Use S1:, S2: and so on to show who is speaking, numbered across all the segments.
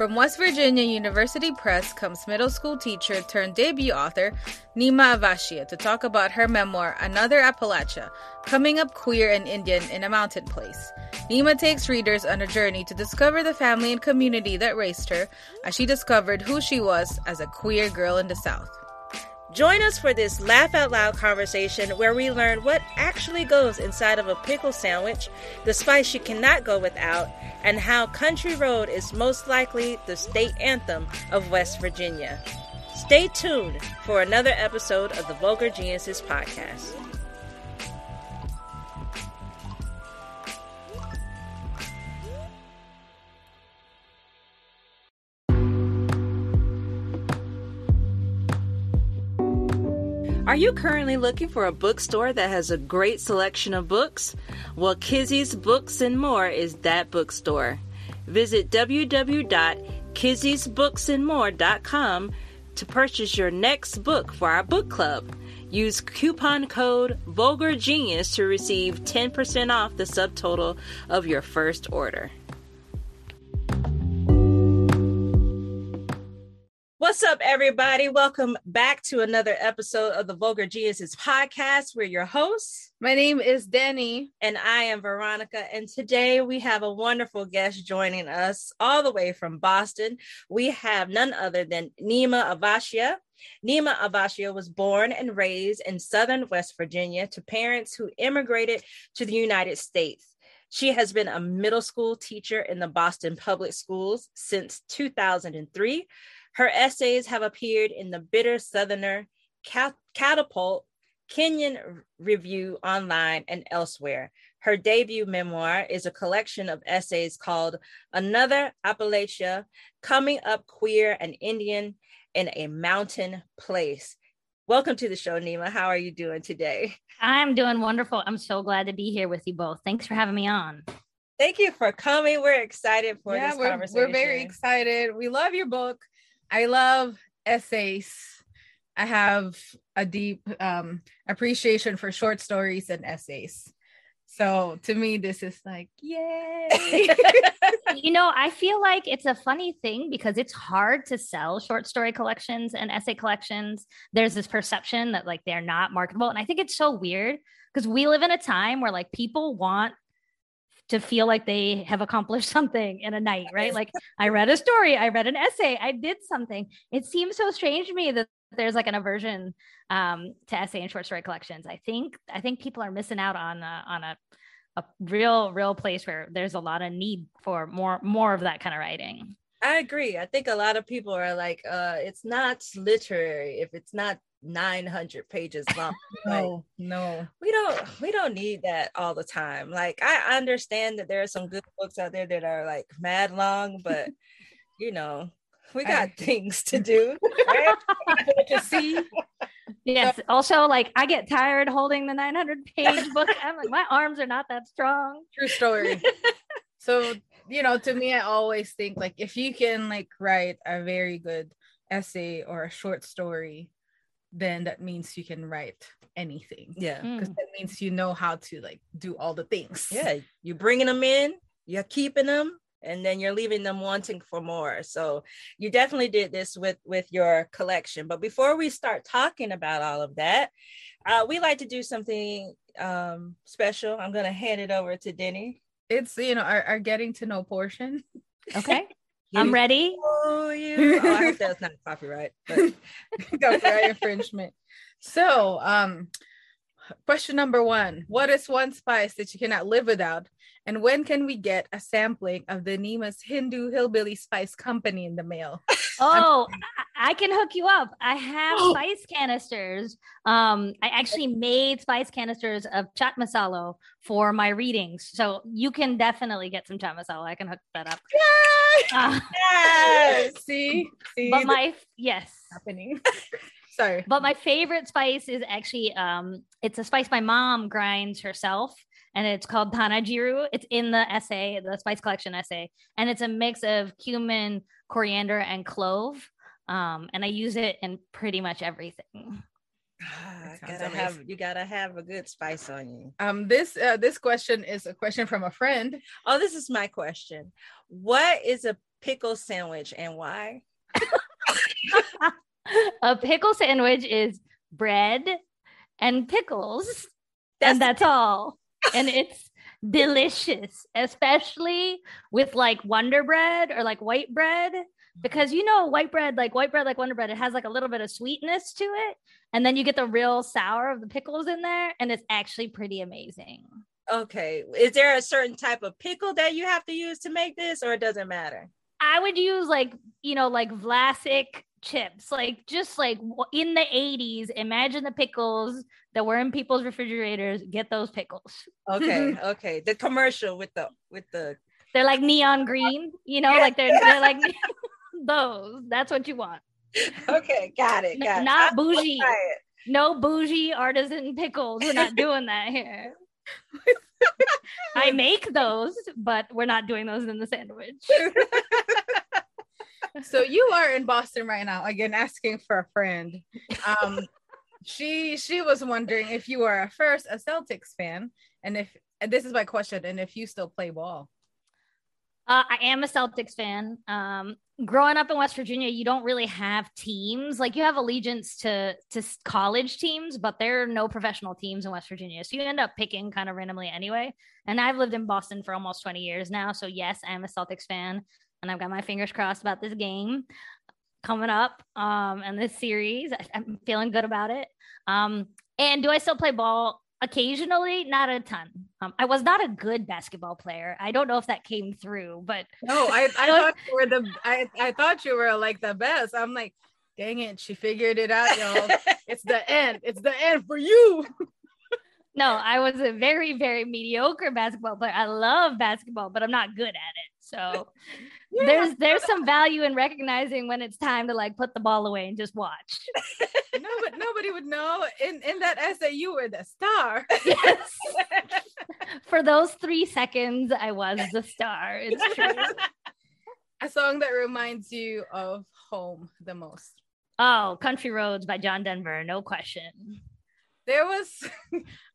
S1: From West Virginia University Press comes middle school teacher turned debut author Neema Avashia to talk about her memoir, Another Appalachia Coming Up Queer and Indian in a Mountain Place. Neema takes readers on a journey to discover the family and community that raised her as she discovered who she was as a queer girl in the South.
S2: Join us for this laugh out loud conversation where we learn what actually goes inside of a pickle sandwich, the spice you cannot go without, and how Country Road is most likely the state anthem of West Virginia. Stay tuned for another episode of the Vulgar Geniuses podcast. Are you currently looking for a bookstore that has a great selection of books? Well, Kizzy's Books and More is that bookstore. Visit www.kizzy'sbooksandmore.com to purchase your next book for our book club. Use coupon code Vulgar Genius to receive 10% off the subtotal of your first order. What's up, everybody? Welcome back to another episode of the Vulgar Geniuses podcast. We're your hosts.
S1: My name is Danny.
S2: And I am Veronica. And today we have a wonderful guest joining us all the way from Boston. We have none other than Neema Avashia. Neema Avashia was born and raised in Southern West Virginia to parents who immigrated to the United States. She has been a middle school teacher in the Boston Public Schools since 2003 her essays have appeared in the Bitter Southerner, Catapult, Kenyon Review Online, and elsewhere. Her debut memoir is a collection of essays called Another Appalachia Coming Up Queer and Indian in a Mountain Place. Welcome to the show, Neema. How are you doing today?
S3: I'm doing wonderful. I'm so glad to be here with you both. Thanks for having me on.
S2: Thank you for coming. We're excited for yeah, this
S1: we're,
S2: conversation.
S1: We're very excited. We love your book. I love essays. I have a deep um, appreciation for short stories and essays. So to me, this is like, yay.
S3: you know, I feel like it's a funny thing because it's hard to sell short story collections and essay collections. There's this perception that like they're not marketable. And I think it's so weird because we live in a time where like people want to feel like they have accomplished something in a night, right? Like I read a story, I read an essay, I did something. It seems so strange to me that there's like an aversion um, to essay and short story collections. I think I think people are missing out on a, on a a real real place where there's a lot of need for more more of that kind of writing.
S2: I agree. I think a lot of people are like, uh, it's not literary if it's not 900 pages long.
S1: no, no.
S2: We don't we don't need that all the time. Like I understand that there are some good books out there that are like mad long, but you know, we got I, things to do, right?
S1: to see.
S3: Yes. Also, like I get tired holding the 900 page book. I'm like, my arms are not that strong.
S1: True story. so, you know, to me, I always think like if you can like write a very good essay or a short story, then that means you can write anything.
S2: Yeah.
S1: Because mm. that means you know how to like do all the things.
S2: Yeah. You're bringing them in, you're keeping them, and then you're leaving them wanting for more. So you definitely did this with with your collection. But before we start talking about all of that, uh, we like to do something um, special. I'm going to hand it over to Denny.
S1: It's you know our, our getting to know portion.
S3: Okay. I'm ready.
S2: Oh, you. Oh, I hope that's not copyright, but
S1: copyright infringement. So, um, question number one: What is one spice that you cannot live without? And when can we get a sampling of the Neema's Hindu Hillbilly Spice Company in the mail?
S3: Oh, I can hook you up. I have oh. spice canisters. Um, I actually made spice canisters of chaat masala for my readings, so you can definitely get some chaat masala. I can hook that up.
S1: Yay! Uh, yes. see, see.
S3: But my yes,
S1: happening. Sorry.
S3: But my favorite spice is actually um, it's a spice my mom grinds herself and it's called Dhanajiru. It's in the essay, the spice collection essay, and it's a mix of cumin, coriander, and clove. Um, and I use it in pretty much everything.
S2: Ah, gotta have you gotta have a good spice on you.
S1: Um, this uh, this question is a question from a friend.
S2: Oh, this is my question. What is a pickle sandwich and why?
S3: a pickle sandwich is bread and pickles,
S2: That's
S3: and that's all. And it's delicious, especially with like Wonder Bread or like white bread. Because you know, white bread, like white bread, like Wonder Bread, it has like a little bit of sweetness to it. And then you get the real sour of the pickles in there, and it's actually pretty amazing.
S2: Okay. Is there a certain type of pickle that you have to use to make this, or it doesn't matter?
S3: I would use like, you know, like Vlasic chips, like just like in the 80s. Imagine the pickles that were in people's refrigerators. Get those pickles.
S2: Okay, okay. The commercial with the with the
S3: They're like neon green, you know,
S2: Yeah.
S3: like they're, they're like those. That's what you want.
S2: okay, got it, got it.
S3: not bougie. No bougie artisan pickles. We're not doing that here. I make those, but we're not doing those in the sandwich.
S1: So you are in Boston right now, again asking for a friend. Um, she she was wondering if you are a first a Celtics fan, and if and this is my question, and if you still play ball.
S3: Uh, I am a Celtics fan. Um, growing up in West Virginia, you don't really have teams. Like you have allegiance to to college teams, but there are no professional teams in West Virginia. So you end up picking kind of randomly anyway. And I've lived in Boston for almost 20 years now. So yes, I'm a Celtics fan, and I've got my fingers crossed about this game coming up um and this series. I, I'm feeling good about it. Um, and do I still play ball? Occasionally, not a ton. Um, I was not a good basketball player. I don't know if that came through, but
S1: No, I, I thought you were the I, I thought you were like the best. I'm like, dang it, she figured it out, y'all. It's the end. It's the end for you.
S3: no, I was a very, very mediocre basketball player. I love basketball, but I'm not good at it. So
S1: Yeah.
S3: there's there's some value in recognizing when it's time to like put the ball away and just watch.
S1: no, but nobody would know. In in that essay, you were the star.
S3: yes. For those three seconds, I was the star. It's true.
S1: a song that reminds you of home the most.
S3: Oh, Country Roads by John Denver, no question.
S1: There was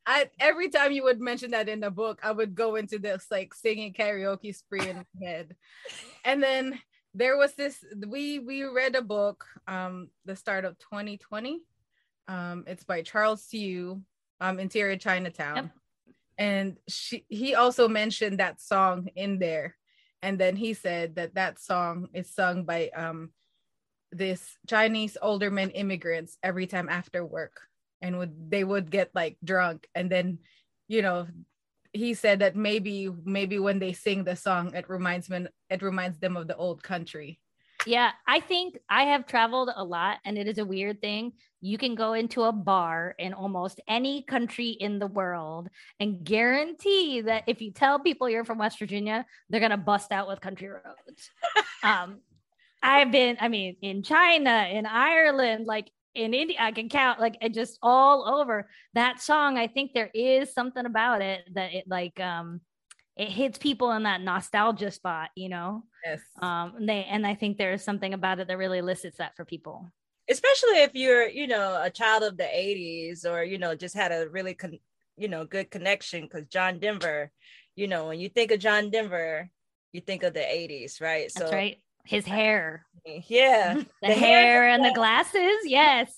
S1: I every time you would mention that in the book, I would go into this like singing karaoke spree in my head. And then there was this we we read a book um the start of 2020. Um it's by Charles Yu, um Interior Chinatown.
S3: Yep.
S1: And she he also mentioned that song in there. And then he said that that song is sung by um this Chinese older men immigrants every time after work and would they would get like drunk and then you know he said that maybe maybe when they sing the song it reminds me it reminds them of the old country
S3: Yeah, I think I have traveled a lot and it is a weird thing. You can go into a bar in almost any country in the world and guarantee that if you tell people you're from West Virginia, they're going to bust out with country roads. um, I've been, I mean, in China, in Ireland, like in India, I can count like it just all over that song. I think there is something about it that it like, um, it hits people in that nostalgia spot, you know?
S1: yes
S3: um and they and i think there's something about it that really elicits that for people
S2: Especially if you're, you know, a child of the 80s or, you know, just had a really, con- you know, good connection because John Denver, you know, when you think of John Denver, you think of the 80s, right?
S3: that's right his hair.
S2: Yeah.
S3: the,
S2: The hair,
S3: hair and the glasses. yes.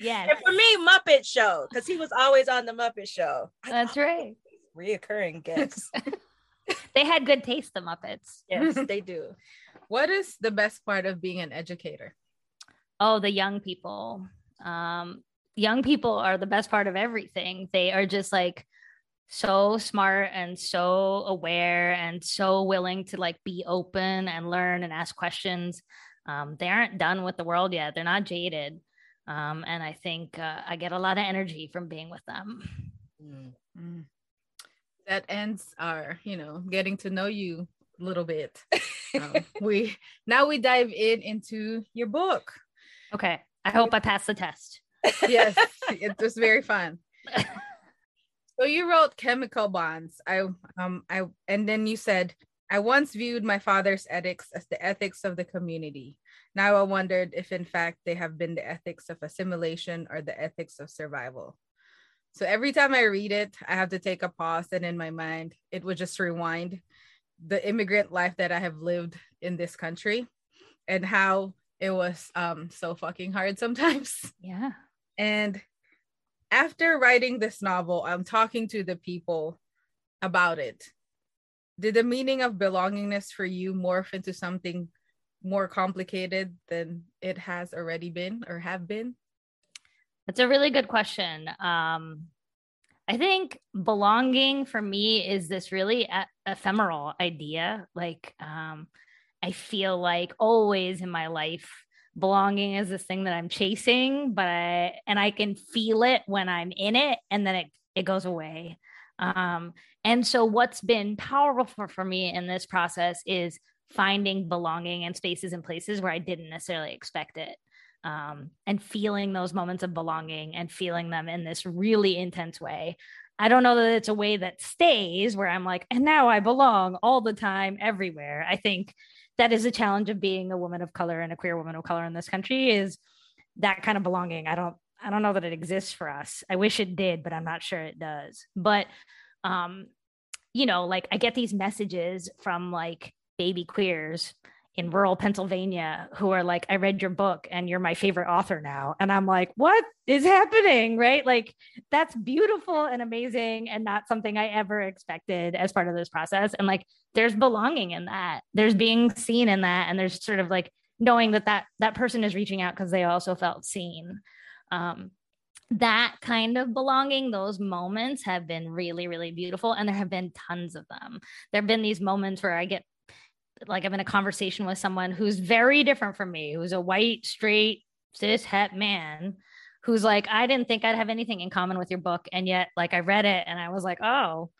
S3: Yes.
S2: And for me, Muppet Show, because he was always on the Muppet Show.
S3: that's right.
S2: Reoccurring guests.
S3: they had good taste the muppets.
S2: Yes, they do.
S1: what is the best part of being an educator?
S3: Oh the young people. Um young people are the best part of everything. They are just like so smart and so aware and so willing to like be open and learn and ask questions um, they aren't done with the world yet. They're not jaded. Um, and i think uh, i get a lot of energy from being with them.
S2: Mm.
S1: Mm. that ends our you know getting to know you a little bit. Um, we now we dive in into your book.
S3: Okay. I hope i pass the test.
S1: Yes it was very fun so you wrote chemical bonds i um i and then you said i once viewed my father's ethics as the ethics of the community now i wondered if in fact they have been the ethics of assimilation or the ethics of survival so every time i read it i have to take a pause and in my mind it would just rewind the immigrant life that I have lived in this country and how it was um so fucking hard sometimes.
S3: Yeah.
S1: And after writing this novel, I'm talking to the people about it. Did the meaning of belongingness for you morph into something more complicated than it has already been or have been?
S3: That's a really good question. Um, I think belonging for me is this really e- ephemeral idea. Like, um, I feel like always in my life, belonging is this thing that I'm chasing, but I, and I can feel it when I'm in it, and then it it goes away. Um, and so, what's been powerful for, for me in this process is finding belonging in spaces and places where I didn't necessarily expect it. Um, and feeling those moments of belonging and feeling them in this really intense way. I don't know that it's a way that stays where I'm like, and now I belong all the time, everywhere. I think that is a challenge of being a woman of color and a queer woman of color in this country is that kind of belonging. I don't, I don't know that it exists for us. I wish it did, but I'm not sure it does. But, um, you know, like I get these messages from like baby queers in rural Pennsylvania who are like, I read your book and you're my favorite author now. And I'm like, what is happening? Right. Like, that's beautiful and amazing and not something I ever expected as part of this process. And like, there's belonging in that, there's being seen in that. And there's sort of like knowing that that, that person is reaching out because they also felt seen. Um, that kind of belonging, those moments have been really, really beautiful. And there have been tons of them. There have been these moments where I get like I'm in a conversation with someone who's very different from me, who's a white, straight, cis het man, who's like, I didn't think I'd have anything in common with your book. And yet, like, I read it and I was like, oh,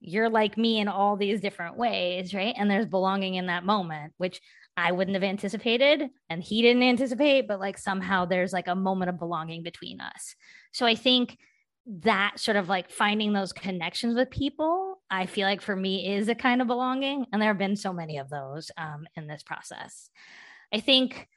S3: you're like me in all these different ways, right? And there's belonging in that moment, which I wouldn't have anticipated and he didn't anticipate, but like somehow there's like a moment of belonging between us. So I think that sort of like finding those connections with people, I feel like for me is a kind of belonging. And there have been so many of those um, in this process. I think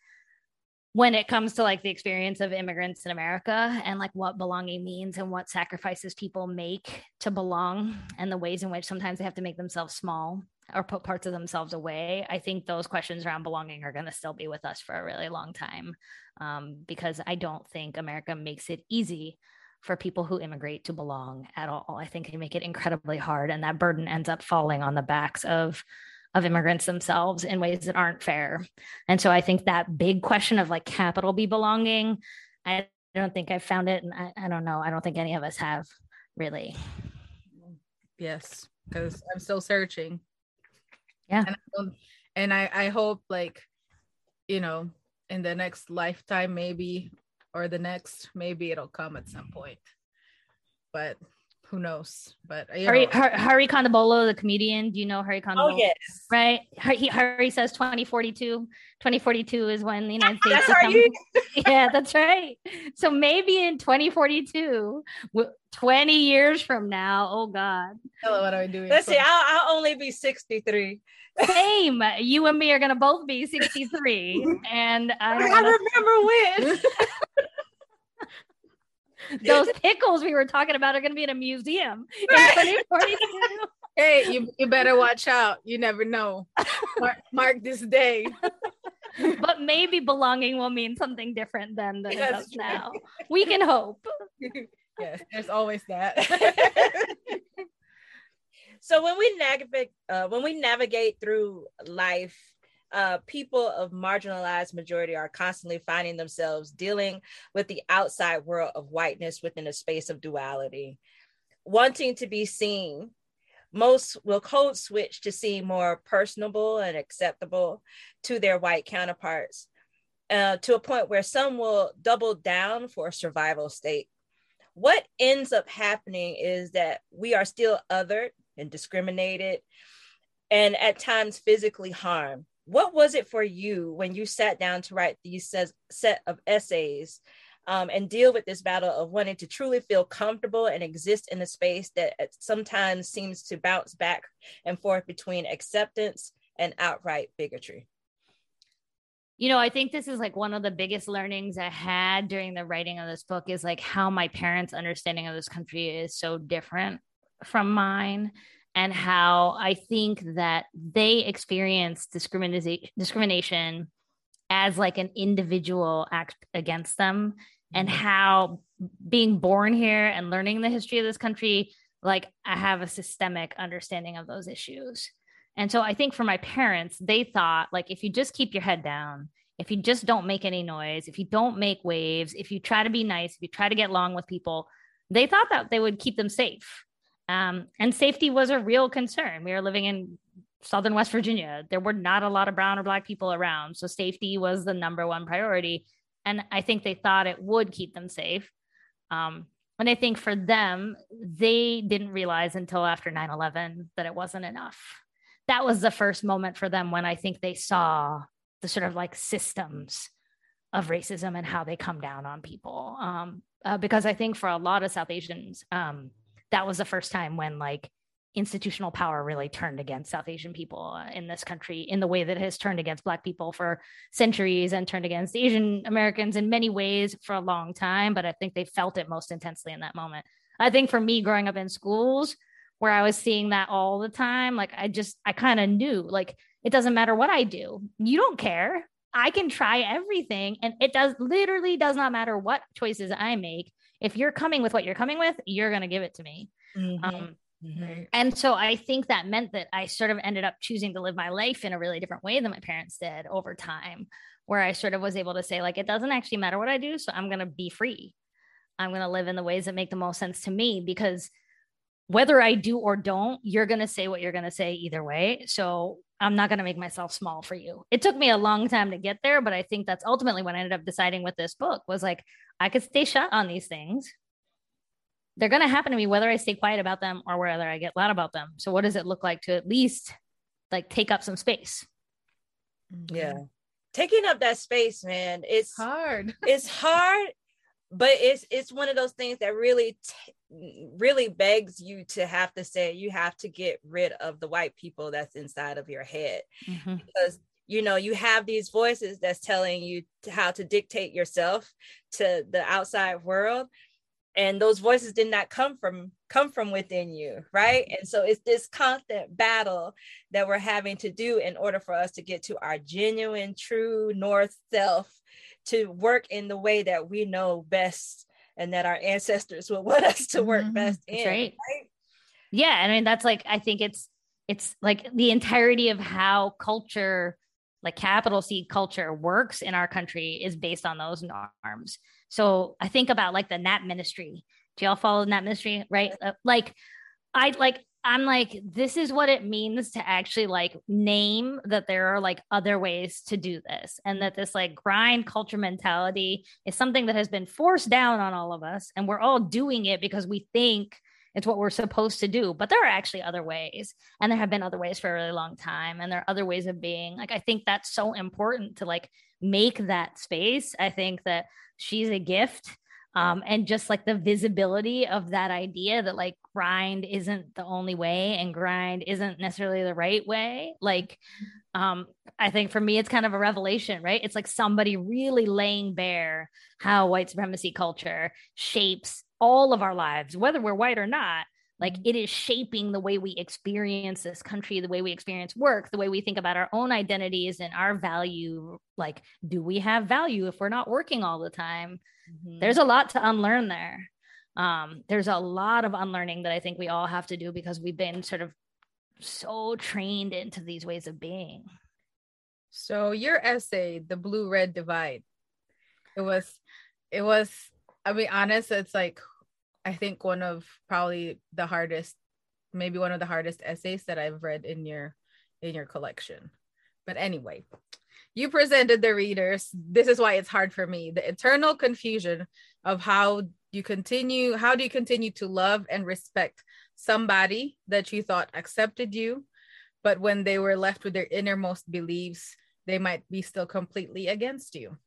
S3: when it comes to like the experience of immigrants in America and like what belonging means and what sacrifices people make to belong and the ways in which sometimes they have to make themselves small or put parts of themselves away, I think those questions around belonging are going to still be with us for a really long time um, because I don't think America makes it easy for people who immigrate to belong at all. I think they make it incredibly hard, and that burden ends up falling on the backs of of immigrants themselves in ways that aren't fair. And so I think that big question of like capital be belonging, I don't think I've found it, and I, I don't know. I don't think any of us have really.
S1: Yes, because I'm still searching.
S3: Yeah,
S1: and I, and I I hope like you know in the next lifetime maybe or the next. Maybe it'll come at some point, but who knows? But
S3: Hari, Hari Kondabolu, the comedian. Do you know Hari oh, Kondabolu?
S2: Oh yes,
S3: right. Hari, Hari says 2042. 2042 is when the United States.
S2: That's
S3: yeah, that's right. So maybe in 2042, 20 years from now. Oh God.
S1: Hello, what are we doing?
S2: Let's see. I'll, I'll only be 63.
S3: Same. You and me are gonna both be 63, and I, uh,
S2: I remember when.
S3: those pickles we were talking about are going to be in a museum in
S1: hey, you, you better watch out. You never know. Mark, mark this day.
S3: but maybe belonging will mean something different than than it does now. We can hope.
S1: yes, there's always that.
S2: so when we navigate uh, when we navigate through life uh, people of marginalized majority are constantly finding themselves dealing with the outside world of whiteness within a space of duality, wanting to be seen. Most will code switch to seem more personable and acceptable to their white counterparts, uh, to a point where some will double down for a survival state. What ends up happening is that we are still othered and discriminated and at times physically harmed what was it for you when you sat down to write these set of essays um, and deal with this battle of wanting to truly feel comfortable and exist in a space that sometimes seems to bounce back and forth between acceptance and outright bigotry?
S3: You know, I think this is like one of the biggest learnings I had during the writing of this book is like how my parents' understanding of this country is so different from mine and how I think that they experience discrimination discrimination as like an individual act against them and mm-hmm. how being born here and learning the history of this country like I have a systemic understanding of those issues. And so I think for my parents, they thought like if you just keep your head down, if you just don't make any noise, if you don't make waves, if you try to be nice, if you try to get along with people, they thought that they would keep them safe. Um, and safety was a real concern. We were living in southern West Virginia. There were not a lot of brown or black people around. So safety was the number one priority. And I think they thought it would keep them safe. Um, and I think for them, they didn't realize until after 9 11 that it wasn't enough. That was the first moment for them when I think they saw the sort of like systems of racism and how they come down on people. Um, uh, because I think for a lot of South Asians, um, that was the first time when like institutional power really turned against South Asian people in this country in the way that it has turned against Black people for centuries and turned against Asian Americans in many ways for a long time. But I think they felt it most intensely in that moment. I think for me, growing up in schools where I was seeing that all the time, like I just, I kind of knew like it doesn't matter what I do, you don't care. I can try everything. And it does literally does not matter what choices I make. If you're coming with what you're coming with, you're going to give it to me. Mm-hmm. Um, mm-hmm. And so I think that meant that I sort of ended up choosing to live my life in a really different way than my parents did over time, where I sort of was able to say, like, it doesn't actually matter what I do. So I'm going to be free. I'm going to live in the ways that make the most sense to me because whether I do or don't, you're going to say what you're going to say either way. So I'm not going to make myself small for you. It took me a long time to get there, but I think that's ultimately what I ended up deciding with this book was like, I could stay shut on these things. They're going to happen to me whether I stay quiet about them or whether I get loud about them. So what does it look like to at least like take up some space?
S2: Yeah. Taking up that space, man, it's
S1: hard.
S2: It's hard but it's it's one of those things that really t- really begs you to have to say you have to get rid of the white people that's inside of your head mm-hmm. because you know you have these voices that's telling you how to dictate yourself to the outside world and those voices did not come from come from within you right and so it's this constant battle that we're having to do in order for us to get to our genuine true north self to work in the way that we know best and that our ancestors would want us to work mm-hmm. best in. Right. right.
S3: Yeah. I mean, that's like, I think it's, it's like the entirety of how culture, like capital C culture works in our country is based on those norms. So I think about like the Nap ministry. Do y'all follow the Nap ministry? Right. Uh, like, I like I'm like, this is what it means to actually like name that there are like other ways to do this. And that this like grind culture mentality is something that has been forced down on all of us. And we're all doing it because we think it's what we're supposed to do. But there are actually other ways. And there have been other ways for a really long time. And there are other ways of being. Like, I think that's so important to like make that space. I think that she's a gift um, and just like the visibility of that idea that like grind isn't the only way and grind isn't necessarily the right way like um, i think for me it's kind of a revelation right it's like somebody really laying bare how white supremacy culture shapes all of our lives whether we're white or not like mm-hmm. it is shaping the way we experience this country the way we experience work the way we think about our own identities and our value like do we have value if we're not working all the time mm-hmm. there's a lot to unlearn there um, there's a lot of unlearning that i think we all have to do because we've been sort of so trained into these ways of being
S1: so your essay the blue red divide it was it was i'll be honest it's like I think one of probably the hardest, maybe one of the hardest essays that I've read in your in your collection. But anyway, you presented the readers. This is why it's hard for me. The eternal confusion of how you continue, how do you continue to love and respect somebody that you thought accepted you, but when they were left with their innermost beliefs, they might be still completely against you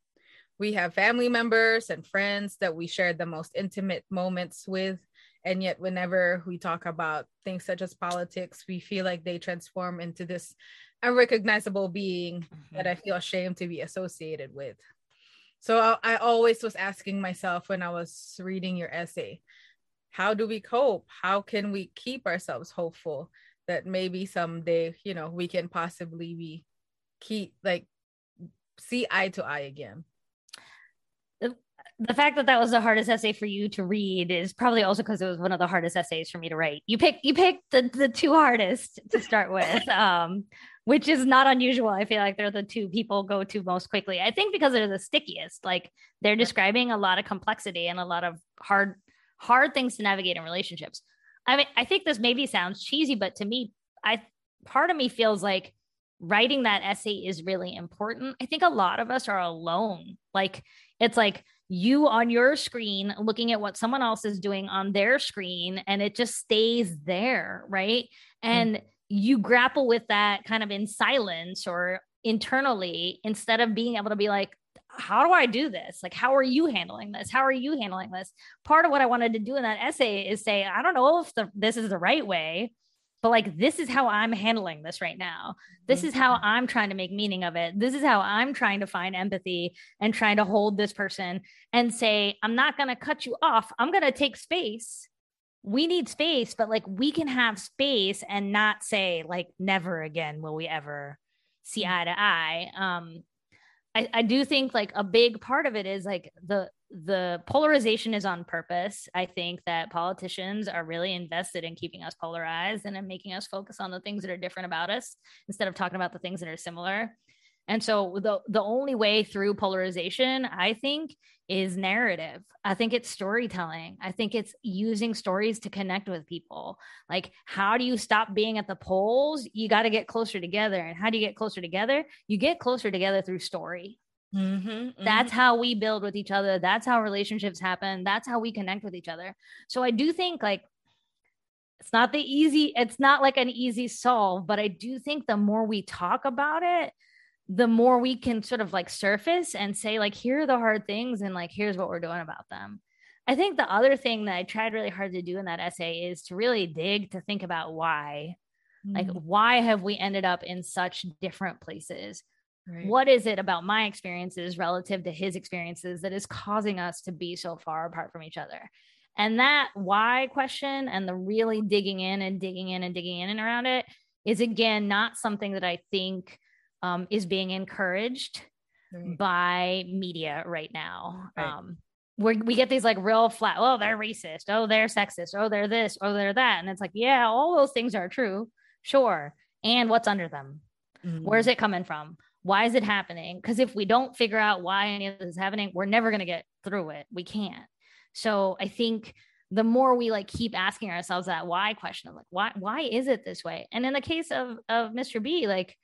S1: we have family members and friends that we share the most intimate moments with. And yet whenever we talk about things such as politics we feel like they transform into this unrecognizable being mm-hmm. that i feel ashamed to be associated with. So I, I always was asking myself when i was reading your essay how do we cope? How can we keep ourselves hopeful that maybe someday, you know, we can possibly be keep like see eye to eye again
S3: the fact that that was the hardest essay for you to read is probably also because it was one of the hardest essays for me to write. You picked you picked the the two hardest to start with, um, which is not unusual. I feel like they're the two people go to most quickly. I think because they're the stickiest. Like they're describing a lot of complexity and a lot of hard hard things to navigate in relationships. I mean, I think this maybe sounds cheesy, but to me, I part of me feels like writing that essay is really important. I think a lot of us are alone. Like it's like you on your screen looking at what someone else is doing on their screen and it just stays there right mm. and mm-hmm. you grapple with that kind of in silence or internally instead of being able to be like how do I do this? Like, how are you handling this? How are you handling this? Part of what I wanted to do in that essay is say, I don't know if the, this is the right way, but like this is how i'm handling this right now. This is how mm-hmm. i'm trying to make meaning of it. This is how i'm trying to find empathy and trying to hold this person and say i'm not going to cut you off. I'm going to take space. We need space but like we can have space and not say like never again will we ever see eye to eye. Um I, I do think like a big part of it is like the the polarization is on purpose. I think that politicians are really invested in keeping us polarized and in making us focus on the things that are different about us instead of talking about the things that are similar. And so the the only way through polarization, I think, is narrative. I think it's storytelling. I think it's using stories to connect with people. Like how do you stop being at the polls? You got to get closer together. And how do you get closer together? You get closer together through story. Mm-hmm, mm-hmm. That's how we build with each other. That's how relationships happen. That's how we connect with each other. So I do think like it's not the easy, it's not like an easy solve, but I do think the more we talk about it, the more we can sort of like surface and say, like, here are the hard things and like here's what we're doing about them. I think the other thing that I tried really hard to do in that essay is to really dig to think about why. Mm-hmm. Like, why have we ended up in such different places? Right. What is it about my experiences relative to his experiences that is causing us to be so far apart from each other? And that why question and the really digging in and digging in and digging in and around it is again not something that I think um, is being encouraged right. by media right now. Right. Um, where we get these like real flat, oh, they're racist, oh, they're sexist, oh, they're this, oh, they're that. And it's like, yeah, all those things are true, sure. And what's under them? Mm-hmm. Where's it coming from? Why is it happening? Because if we don't figure out why any of this is happening, we're never going to get through it. We can't. So I think the more we like keep asking ourselves that why question of like why why is it this way? And in the case of of Mr. B, like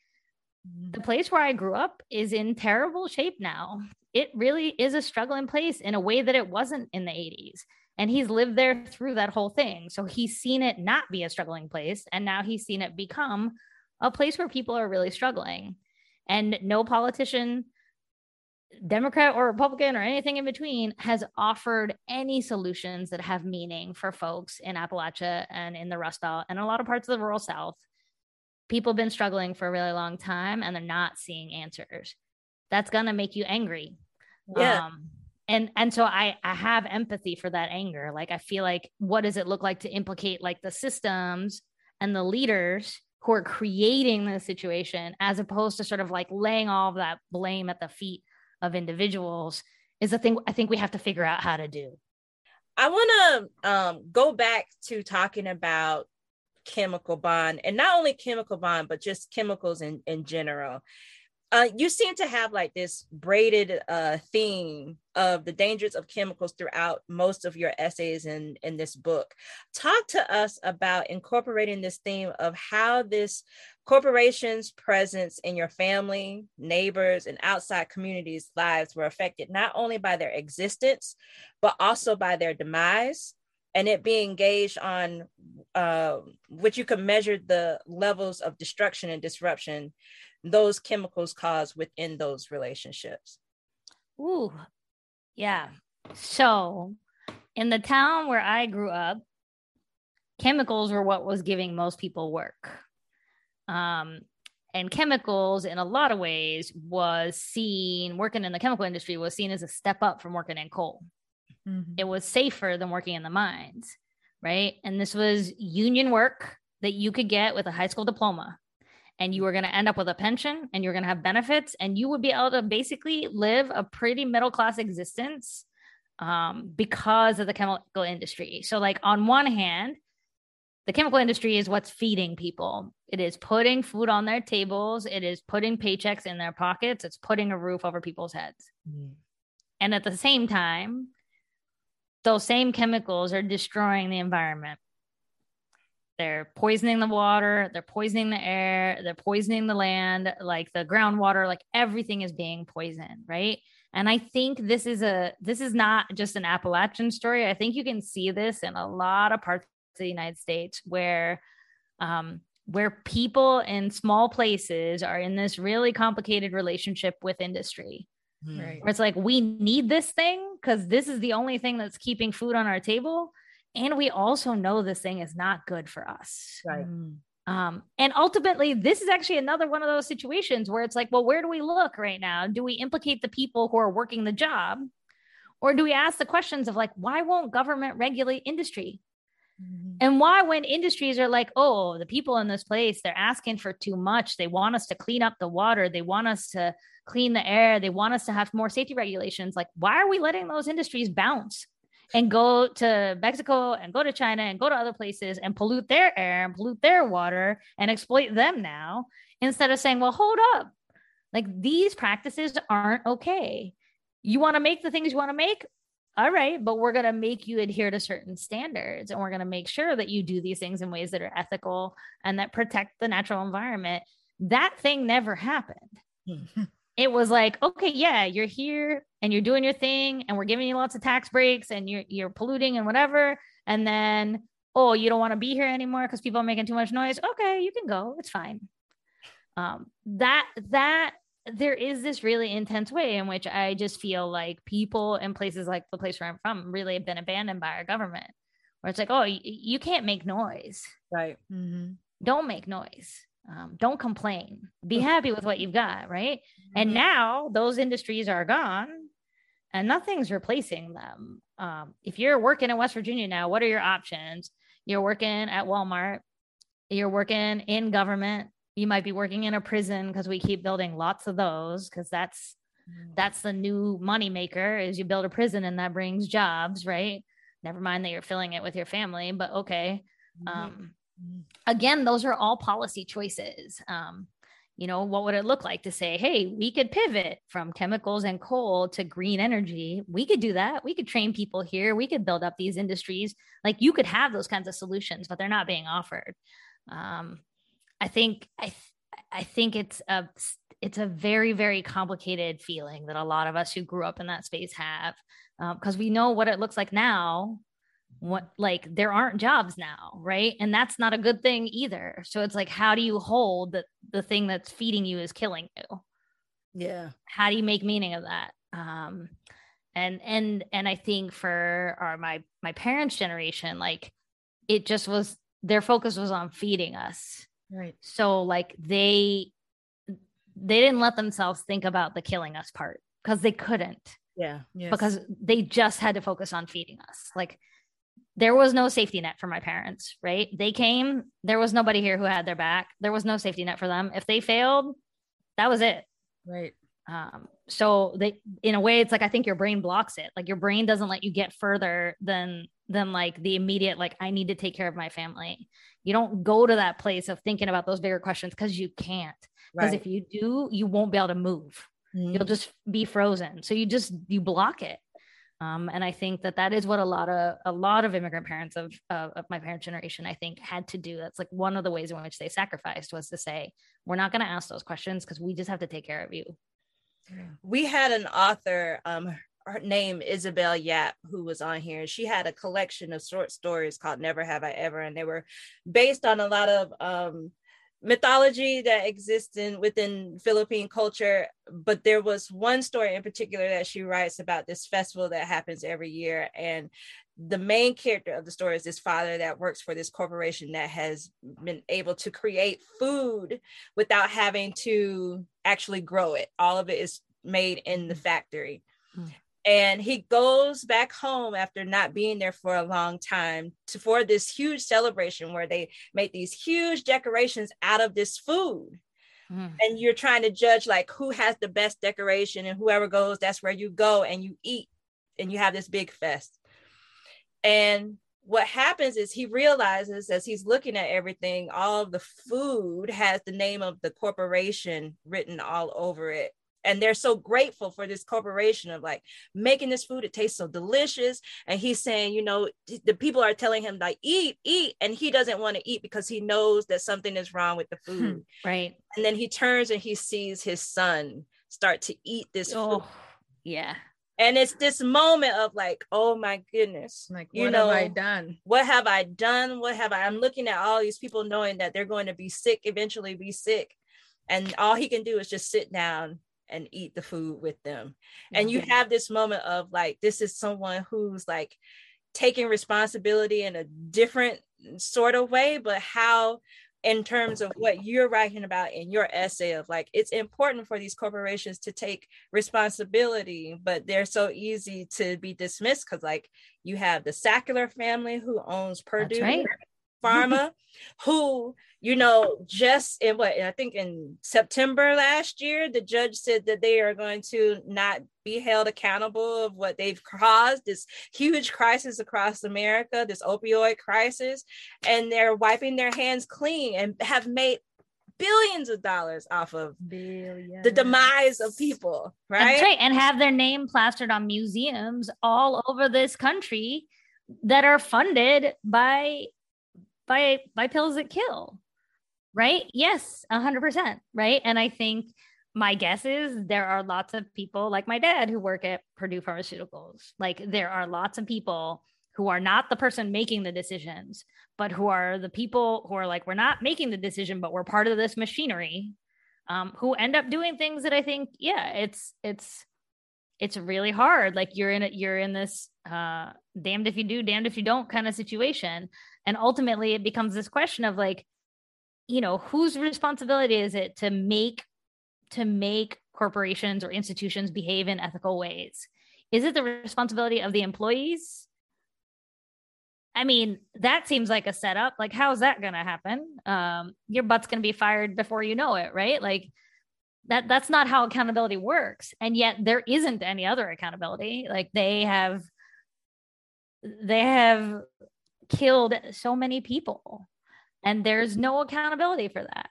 S3: the mm-hmm. place where I grew up is in terrible shape now. It really is a struggling place in a way that it wasn't in the 80s. And he's lived there through that whole thing. So he's seen it not be a struggling place. And now he's seen it become a place where people are really struggling. And no politician, Democrat or Republican or anything in between, has offered any solutions that have meaning for folks in Appalachia and in the Rust Belt and a lot of parts of the rural South. People have been struggling for a really long time and they're not seeing answers. That's gonna make you angry.
S2: Yeah. Um,
S3: and and so I I have empathy for that anger. Like I feel like what does it look like to implicate like the systems and the leaders who are creating the situation as opposed to sort of like laying all of that blame at the feet of individuals is the thing I think we have to figure out how to do.
S2: I want to um, go back to talking about chemical bond and not only chemical bond, but just chemicals in, in general uh, you seem to have like this braided uh, theme of the dangers of chemicals throughout most of your essays in, in this book. Talk to us about incorporating this theme of how this corporation's presence in your family, neighbors, and outside communities' lives were affected not only by their existence, but also by their demise. And it being gauged on uh, which you can measure the levels of destruction and disruption those chemicals cause within those relationships.
S3: Ooh, yeah. So, in the town where I grew up, chemicals were what was giving most people work. Um, and chemicals, in a lot of ways, was seen working in the chemical industry was seen as a step up from working in coal. Mm-hmm. It was safer than working in the mines, right? And this was union work that you could get with a high school diploma and you were going to end up with a pension and you're going to have benefits and you would be able to basically live a pretty middle class existence um, because of the chemical industry. So, like, on one hand, the chemical industry is what's feeding people. It is putting food on their tables. It is putting paychecks in their pockets. It's putting a roof over people's heads. Mm. And at the same time, those same chemicals are destroying the environment. They're poisoning the water, they're poisoning the air, they're poisoning the land, like the groundwater, like everything is being poisoned, right? And I think this is a this is not just an Appalachian story. I think you can see this in a lot of parts of the United States where um, where people in small places are in this really complicated relationship with industry. Hmm. Right. Where it's like we need this thing because this is the only thing that's keeping food on our table, and we also know this thing is not good for us.
S2: Right. Mm.
S3: Um, and ultimately, this is actually another one of those situations where it's like, well, where do we look right now? Do we implicate the people who are working the job? Or do we ask the questions of like, why won't government regulate industry? And why, when industries are like, oh, the people in this place, they're asking for too much. They want us to clean up the water. They want us to clean the air. They want us to have more safety regulations. Like, why are we letting those industries bounce? and go to Mexico and go to China and go to other places and pollute their air and pollute their water and exploit them now instead of saying, well, hold up. Like these practices aren't okay. You want to make the things you want to make? All right, but we're going to make you adhere to certain standards and we're going to make sure that you do these things in ways that are ethical and that protect the natural environment. That thing never happened. It was like, okay, yeah, you're here and you're doing your thing and we're giving you lots of tax breaks and you're you're polluting and whatever. And then, oh, you don't want to be here anymore because people are making too much noise. Okay, you can go. It's fine. Um, that that there is this really intense way in which I just feel like people in places like the place where I'm from really have been abandoned by our government, where it's like, oh, y- you can't make noise.
S2: Right.
S3: Mm-hmm. Don't make noise um, don't complain be happy with what you've got right and mm-hmm. now those industries are gone and nothing's replacing them um, if you're working in west virginia now what are your options you're working at walmart you're working in government you might be working in a prison because we keep building lots of those because that's mm. that's the new money maker is you build a prison and that brings jobs right never mind that you're filling it with your family but okay mm-hmm. um, again, those are all policy choices. Um, you know, what would it look like to say, hey, we could pivot from chemicals and coal to green energy? We could do that. We could train people here. We could build up these industries. Like you could have those kinds of solutions, but they're not being offered. Um, I think I I think it's a it's a very very complicated feeling that a lot of us who grew up in that space have because um, we know what it looks like now what like there aren't jobs now right? And that's not a good thing either. So it's like how do you hold that the thing that's feeding you is killing you?
S2: Yeah.
S3: How do you make meaning of that? Um and and and i think for our my my parents generation like it just was their focus was on feeding us
S2: right
S3: so like they they didn't let themselves think about the killing us part because they couldn't
S2: yeah
S3: yes. because they just had to focus on feeding us like there was no safety net for my parents, right? They came, there was nobody here who had their back. There was no safety net for them. If they failed, that was it.
S2: Right.
S3: Um, so they in a way it's like I think your brain blocks it. Like your brain doesn't let you get further than than like the immediate like I need to take care of my family. You don't go to that place of thinking about those bigger questions because you can't. Because right. if you do, you won't be able to move. Mm-hmm. You'll just be frozen. So you just you block it. Um, and I think that that is what a lot of a lot of immigrant parents of, of, of my parents' generation, I think, had to do. That's like one of the ways in which they sacrificed was to say, we're not going to ask those questions because we just have to take care of you.
S2: We had an author, um, her name Isabel Yap, who was on here. She had a collection of short stories called Never Have I Ever, and they were based on a lot of um, mythology that exists in within Philippine culture, but there was one story in particular that she writes about this festival that happens every year. And the main character of the story is this father that works for this corporation that has been able to create food without having to actually grow it. All of it is made in the factory. And he goes back home after not being there for a long time to for this huge celebration where they make these huge decorations out of this food. Mm. and you're trying to judge like who has the best decoration and whoever goes that's where you go and you eat and you have this big fest. And what happens is he realizes as he's looking at everything all of the food has the name of the corporation written all over it and they're so grateful for this corporation of like making this food it tastes so delicious. And he's saying you know the people are telling him like eat eat. And he doesn't want to eat because he knows that something is wrong with the hmm, food.
S3: right.
S2: And then he turns and he sees his son start to eat this oh, food
S3: yeah.
S2: And it's this moment of like oh my goodness
S1: like you know, have i done?
S2: what have i done? What have i i'm looking at all these people knowing that they're going to be sick eventually be sick. And all he can do is just sit down and eat the food with them. And you mm-hmm. have this moment of like, this is someone who's like taking responsibility in a different sort of way, but how in terms of what you're writing about in your essay of like it's important for these corporations to take responsibility but they're so easy to be dismissed because like you have the sackler family who owns purdue right. Pharma who you know, just in what I think in September last year, the judge said that they are going to not be held accountable of what they've caused this huge crisis across America, this opioid crisis, and they're wiping their hands clean and have made billions of dollars off of Billions. the demise of people, right? That's
S3: right. And have their name plastered on museums all over this country that are funded by by by pills that kill right? Yes, 100%. Right. And I think my guess is there are lots of people like my dad who work at Purdue Pharmaceuticals. Like there are lots of people who are not the person making the decisions, but who are the people who are like, we're not making the decision, but we're part of this machinery. Um, who end up doing things that I think, yeah, it's it's it's really hard. Like you're in you're in this uh damned if you do, damned if you don't kind of situation. And ultimately it becomes this question of like, you know whose responsibility is it to make to make corporations or institutions behave in ethical ways? Is it the responsibility of the employees? I mean that seems like a setup. Like how's that to happen? Um, your butt's to be fired before you know it right? Like that that's not how accountability works. And yet there isn't any other accountability. Like they have they have killed so many people and there's no accountability for that.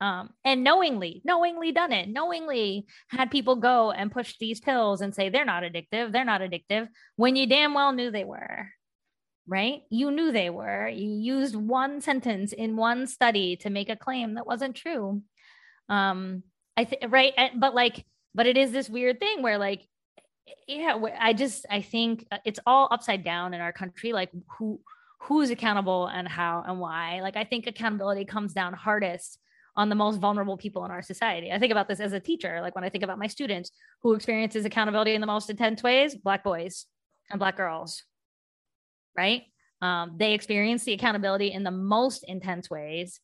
S3: Um, and knowingly knowingly done it knowingly had people go and push these pills and say they're not addictive they're not addictive when you damn well knew they were right? You knew they were. You used one sentence in one study to make a claim that wasn't true. Um i think right but like but it is this weird thing where like yeah i just i think uh, it's all upside down in our country like who who's accountable and how and why. Like I think accountability comes down hardest on the most vulnerable people in our society. I think about this as a teacher, like when I think about my students who experiences accountability in the most intense ways, black boys and black girls. Right? Um, they experience the accountability in the most intense ways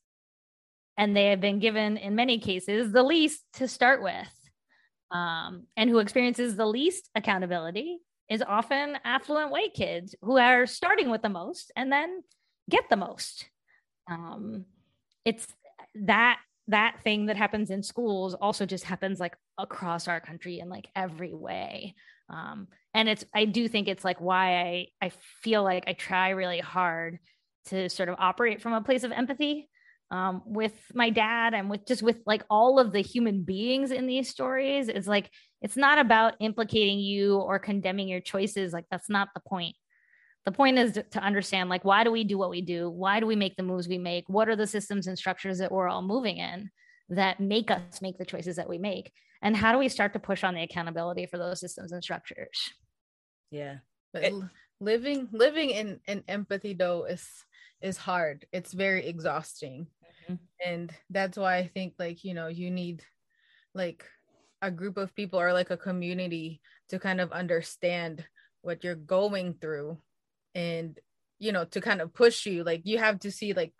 S3: and they have been given in many cases the least to start with um, and who experiences the least accountability is often affluent white kids who are starting with the most and then get the most. Um, it's that that thing that happens in schools also just happens like across our country in like every way. Um, and it's I do think it's like why I I feel like I try really hard to sort of operate from a place of empathy um, with my dad and with just with like all of the human beings in these stories is like it's not about implicating you or condemning your choices. Like that's not the point. The point is to understand like why do we do what we do? Why do we make the moves we make? What are the systems and structures that we're all moving in that make us make the choices that we make? And how do we start to push on the accountability for those systems and structures?
S2: Yeah.
S1: But it, living living in in empathy though is is hard. It's very exhausting and that's why i think like you know you need like a group of people or like a community to kind of understand what you're going through and you know to kind of push you. Like you have to see like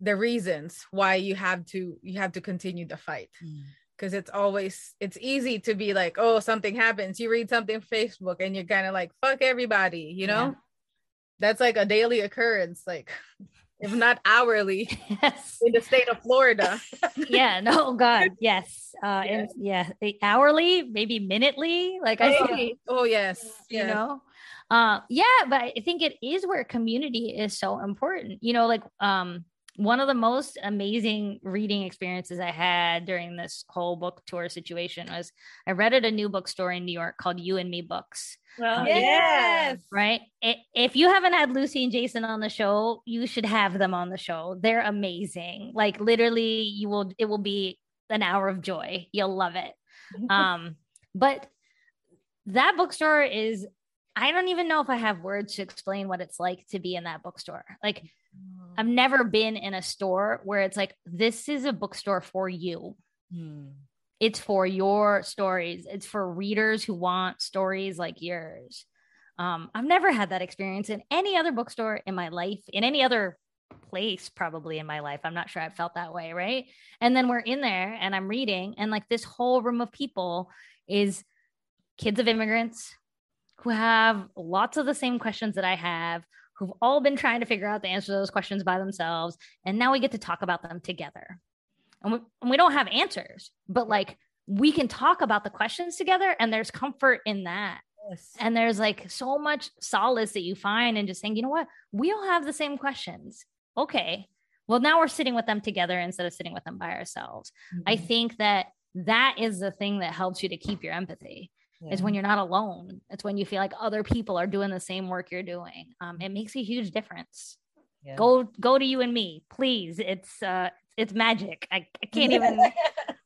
S1: the reasons why you have to you have to continue the fight. Mm. because it's always it's easy to be like oh something happens. You read something facebook and you're kind of like fuck everybody you know? Yeah. that's like a daily occurrence like if not hourly yes. in the state of florida
S3: yeah no god yes uh yeah. and yeah hourly maybe minutely like i
S1: oh, see oh yes
S3: you yes. know uh yeah but i think it is where community is so important you know like um one of the most amazing reading experiences I had during this whole book tour situation was I read at a new bookstore in New York called Yu and Me Books.
S2: Well, um, yes.
S3: Right. If you haven't had Lucy and Jason on the show, you should have them on the show. They're amazing. Like literally, you will, it will be an hour of joy. You'll love it. um, but that bookstore is, I don't even know if I have words to explain what it's like to be in that bookstore. Like, I've never been in a store where it's like, this is a bookstore for you. Hmm. It's for your stories. It's for readers who want stories like yours. Um, I've never had that experience in any other bookstore in my life, in any other place, probably in my life. I'm not sure I've felt that way. Right. And then we're in there and I'm reading, and like this whole room of people is kids of immigrants who have lots of the same questions that I have, who've all been trying to figure out the answer to those questions by themselves. And now we get to talk about them together. And we, and we don't have answers, but like we can talk about the questions together, and there's comfort in that. Yes. And there's like so much solace that you find in just saying, you know what, we all have the same questions. Okay. Well, now we're sitting with them together instead of sitting with them by ourselves. Mm-hmm. I think that that is the thing that helps you to keep your empathy yeah. is when you're not alone. It's when you feel like other people are doing the same work you're doing. Um, it makes a huge difference. Yeah. Go go to Yu and Me, please. It's uh it's magic. I, I can't even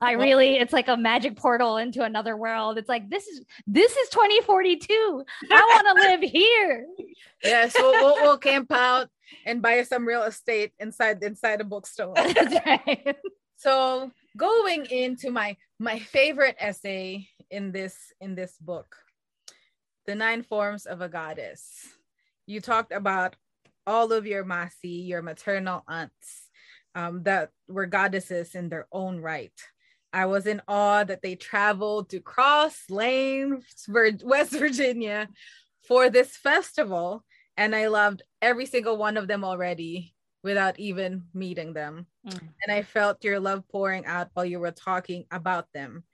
S3: I really it's like a magic portal into another world. It's like this is this is 2042. I want to live here.
S1: Yes, we'll, we'll, we'll camp out and buy some real estate inside inside a bookstore. Right. So going into my my favorite essay in this in this book the nine forms of a goddess. You talked about all of your masi your maternal aunts um, that were goddesses in their own right. I was in awe that they traveled to cross lanes west virginia for this festival and i loved every single one of them already without even meeting them. Mm. and i felt your love pouring out while you were talking about them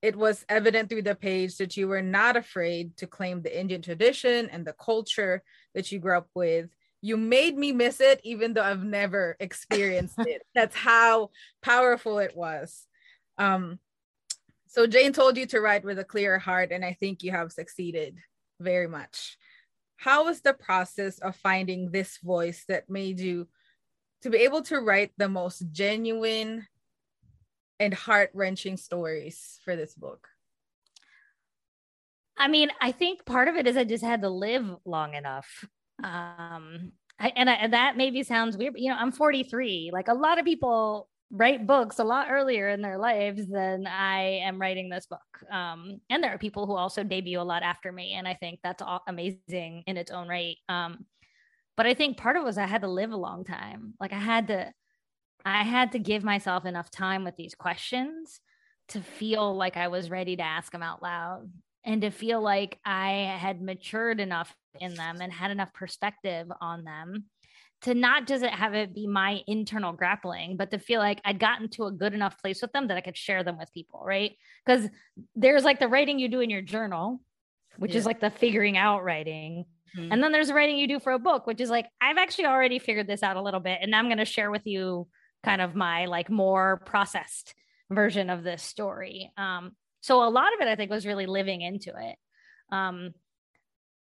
S1: it was evident through the page that you were not afraid to claim the Indian tradition and the culture that you grew up with. You made me miss it, even though I've never experienced it. That's how powerful it was. Um, so, Jane told you to write with a clear heart, and I think you have succeeded very much. How was the process of finding this voice that made you to be able to write the most genuine, and heart wrenching stories for this book?
S3: I mean, I think part of it is I just had to live long enough. Um, I, and, I, and that maybe sounds weird, but you know, I'm 43. Like a lot of people write books a lot earlier in their lives than I am writing this book. Um, and there are people who also debut a lot after me, and I think that's amazing in its own right. Um, but I think part of it was I had to live a long time. Like I had to I had to give myself enough time with these questions to feel like I was ready to ask them out loud and to feel like I had matured enough in them and had enough perspective on them to not just have it be my internal grappling, but to feel like I'd gotten to a good enough place with them that I could share them with people, right? Because there's like the writing you do in your journal, which yeah. is like the figuring out writing. Mm-hmm. And then there's the writing you do for a book, which is like, I've actually already figured this out a little bit, and I'm going to share with you kind of my like more processed version of this story. Um, so a lot of it, I think, was really living into it. Um,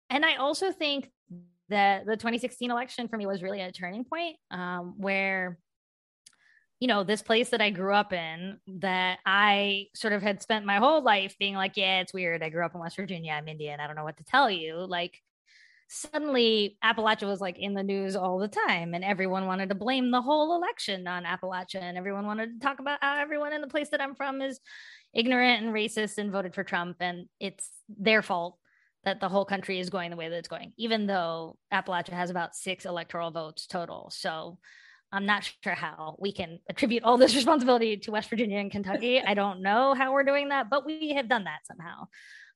S3: and I also think that the 2016 election for me was really a turning point um, where, you know, this place that I grew up in, that I sort of had spent my whole life being like, yeah, it's weird. I grew up in West Virginia. I'm Indian. I don't know what to tell you. Like, suddenly Appalachia was like in the news all the time and everyone wanted to blame the whole election on Appalachia and everyone wanted to talk about how everyone in the place that I'm from is ignorant and racist and voted for Trump and it's their fault that the whole country is going the way that it's going even though Appalachia has about 6 electoral votes total so I'm not sure how we can attribute all this responsibility to West Virginia and Kentucky. I don't know how we're doing that, but we have done that somehow.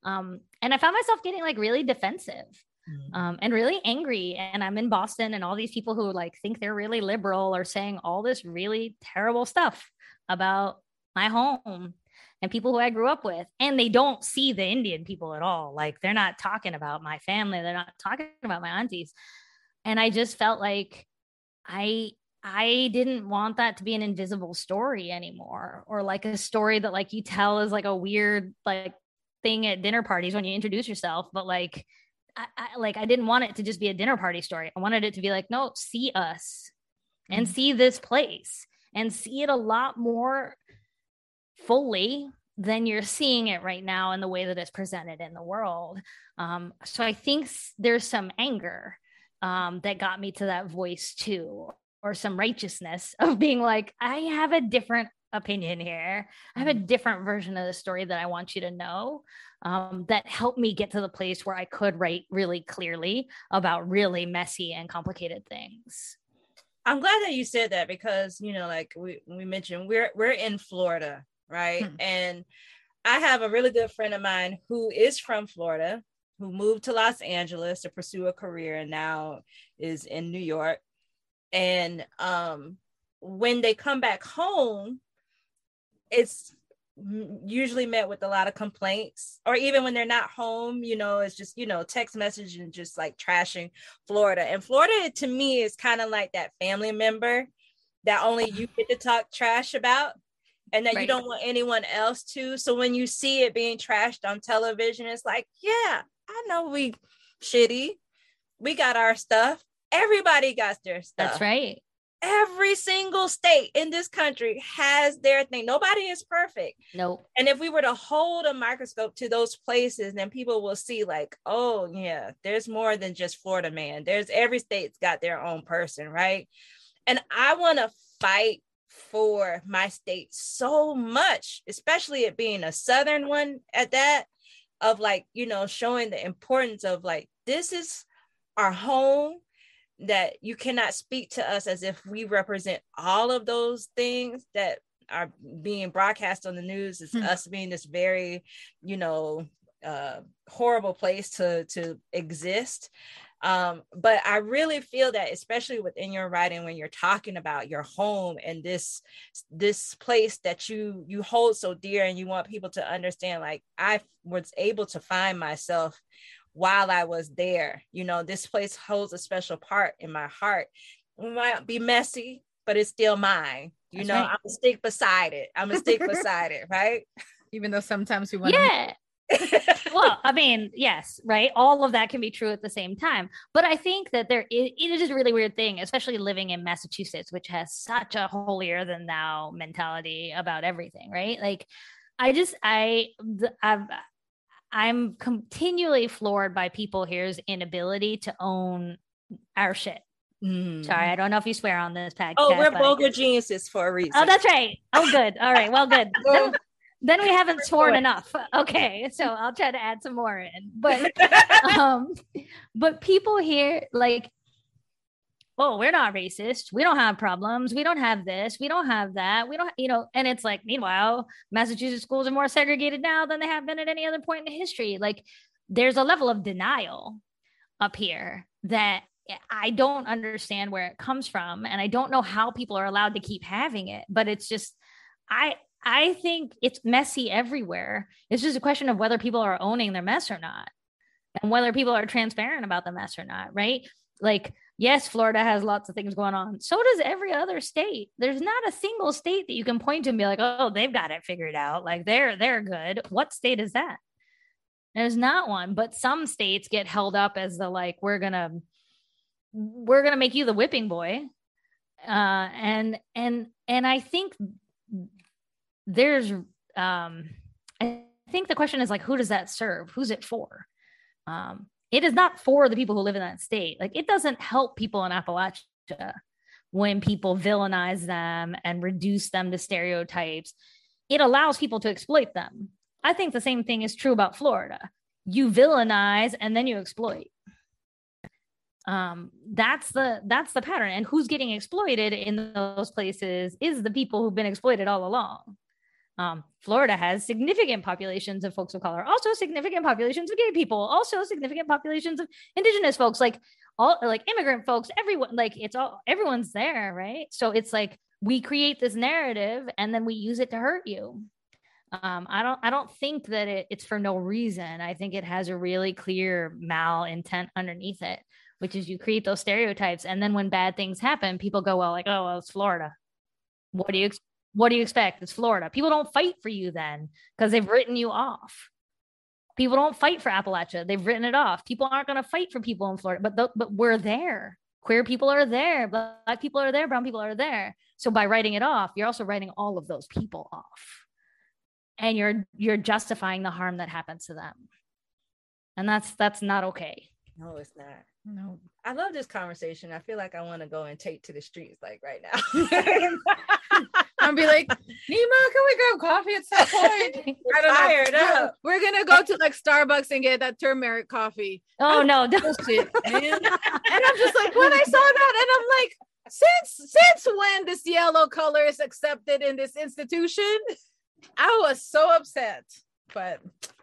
S3: Um, and I found myself getting like really defensive mm. um, and really angry. And I'm in Boston, and all these people who like think they're really liberal are saying all this really terrible stuff about my home and people who I grew up with. And they don't see the Indian people at all. Like they're not talking about my family, they're not talking about my aunties. And I just felt like I I didn't want that to be an invisible story anymore or like a story that like you tell is like a weird like thing at dinner parties when you introduce yourself but like I, I, like I didn't want it to just be a dinner party story. I wanted it to be like, no, see us and mm-hmm. see this place and see it a lot more fully than you're seeing it right now in the way that it's presented in the world. Um, so I think there's some anger um, that got me to that voice too, or some righteousness of being like, I have a different opinion here. I have a mm-hmm. different version of the story that I want you to know um, that helped me get to the place where I could write really clearly about really messy and complicated things.
S2: I'm glad that you said that because you know, like we, we mentioned, we're we're in Florida, right? Hmm. And I have a really good friend of mine who is from Florida, who moved to Los Angeles to pursue a career and now is in New York. And um, when they come back home, it's usually met with a lot of complaints or even when they're not home you know it's just you know text message and just like trashing florida. And florida to me is kind of like that family member that only you get to talk trash about and that right. you don't want anyone else to. So when you see it being trashed on television it's like yeah i know we shitty. We got our stuff. Everybody got their stuff.
S3: that's right
S2: every single state in this country has their thing. Nobody is perfect.
S3: Nope.
S2: And if we were to hold a microscope to those places, then people will see, like, oh, yeah, there's more than just Florida man. There's every state's got their own person, right? And I want to fight for my state so much, especially it being a Southern one at that, of like, you know, showing the importance of like, this is our home that you cannot speak to us as if we represent all of those things that are being broadcast on the news is mm-hmm. us being this very you know uh horrible place to to exist um but i really feel that especially within your writing when you're talking about your home and this this place that you you hold so dear and you want people to understand like i was able to find myself while I was there. You know, this place holds a special part in my heart. It might be messy, but it's still mine. You That's know, right. I'm gonna stick beside it. I'm gonna stick beside it, right?
S1: Even though sometimes we want
S3: Yeah. well, I mean, yes, right. All of that can be true at the same time. But I think that there is, it is a really weird thing, especially living in Massachusetts, which has such a holier than thou mentality about everything, right? Like, I just, I, I've, I'm continually floored by people here's inability to own our shit. Mm. Sorry, I don't know if you swear on this podcast.
S2: Oh, we're vulgar geniuses for a reason.
S3: Oh, that's right. Oh, good. All right. Well, good. then, then we haven't sworn enough. Okay, so I'll try to add some more in. But um, but people here like oh, we're not racist. We don't have problems. We don't have this. We don't have that. We don't, you know, and it's like, meanwhile, Massachusetts schools are more segregated now than they have been at any other point in history. Like, there's a level of denial up here that I don't understand where it comes from. And I don't know how people are allowed to keep having it, but it's just, I, I think it's messy everywhere. It's just a question of whether people are owning their mess or not and whether people are transparent about the mess or not, right? Like, yes, Florida has lots of things going on. So does every other state. There's not a single state that you can point to and be like, oh, they've got it figured out. Like they're they're good. What state is that? There's not one, but some states get held up as the like, we're gonna we're gonna make you the whipping boy. Uh and and and I think there's um I think the question is like, who does that serve? Who's it for? Um, it is not for the people who live in that state. Like it doesn't help people in Appalachia when people villainize them and reduce them to stereotypes. It allows people to exploit them. I think the same thing is true about Florida. You villainize and then you exploit. um, that's the that's the pattern and who's getting exploited in those places is the people who've been exploited all along um, Florida has significant populations of folks of color, also significant populations of gay people, also significant populations of indigenous folks, like all like immigrant folks, everyone, like it's all everyone's there, right? So it's like we create this narrative and then we use it to hurt you. Um, I don't I don't think that it, it's for no reason. I think it has a really clear mal intent underneath it, which is you create those stereotypes, and then when bad things happen, people go, well, like, oh, well, it's Florida. What do you what do you expect? It's Florida. People don't fight for you then because they've written you off. People don't fight for Appalachia. They've written it off. People aren't going to fight for people in Florida, but the, but we're there. Queer people are there. Black people are there. Brown people are there. So by writing it off, you're also writing all of those people off, and you're you're justifying the harm that happens to them, and that's that's not okay.
S2: No, it's not. No, I love this conversation. I feel like I want to go and take to the streets like right now.
S1: and be like, Neema, can we grab coffee at some point? I don't
S2: Fired know. Up.
S1: We're gonna go to like Starbucks and get that turmeric coffee.
S3: Oh no, don't
S1: shit, man. and I'm just like, when I saw that, and I'm like, since since when this yellow color is accepted in this institution? I was so upset, but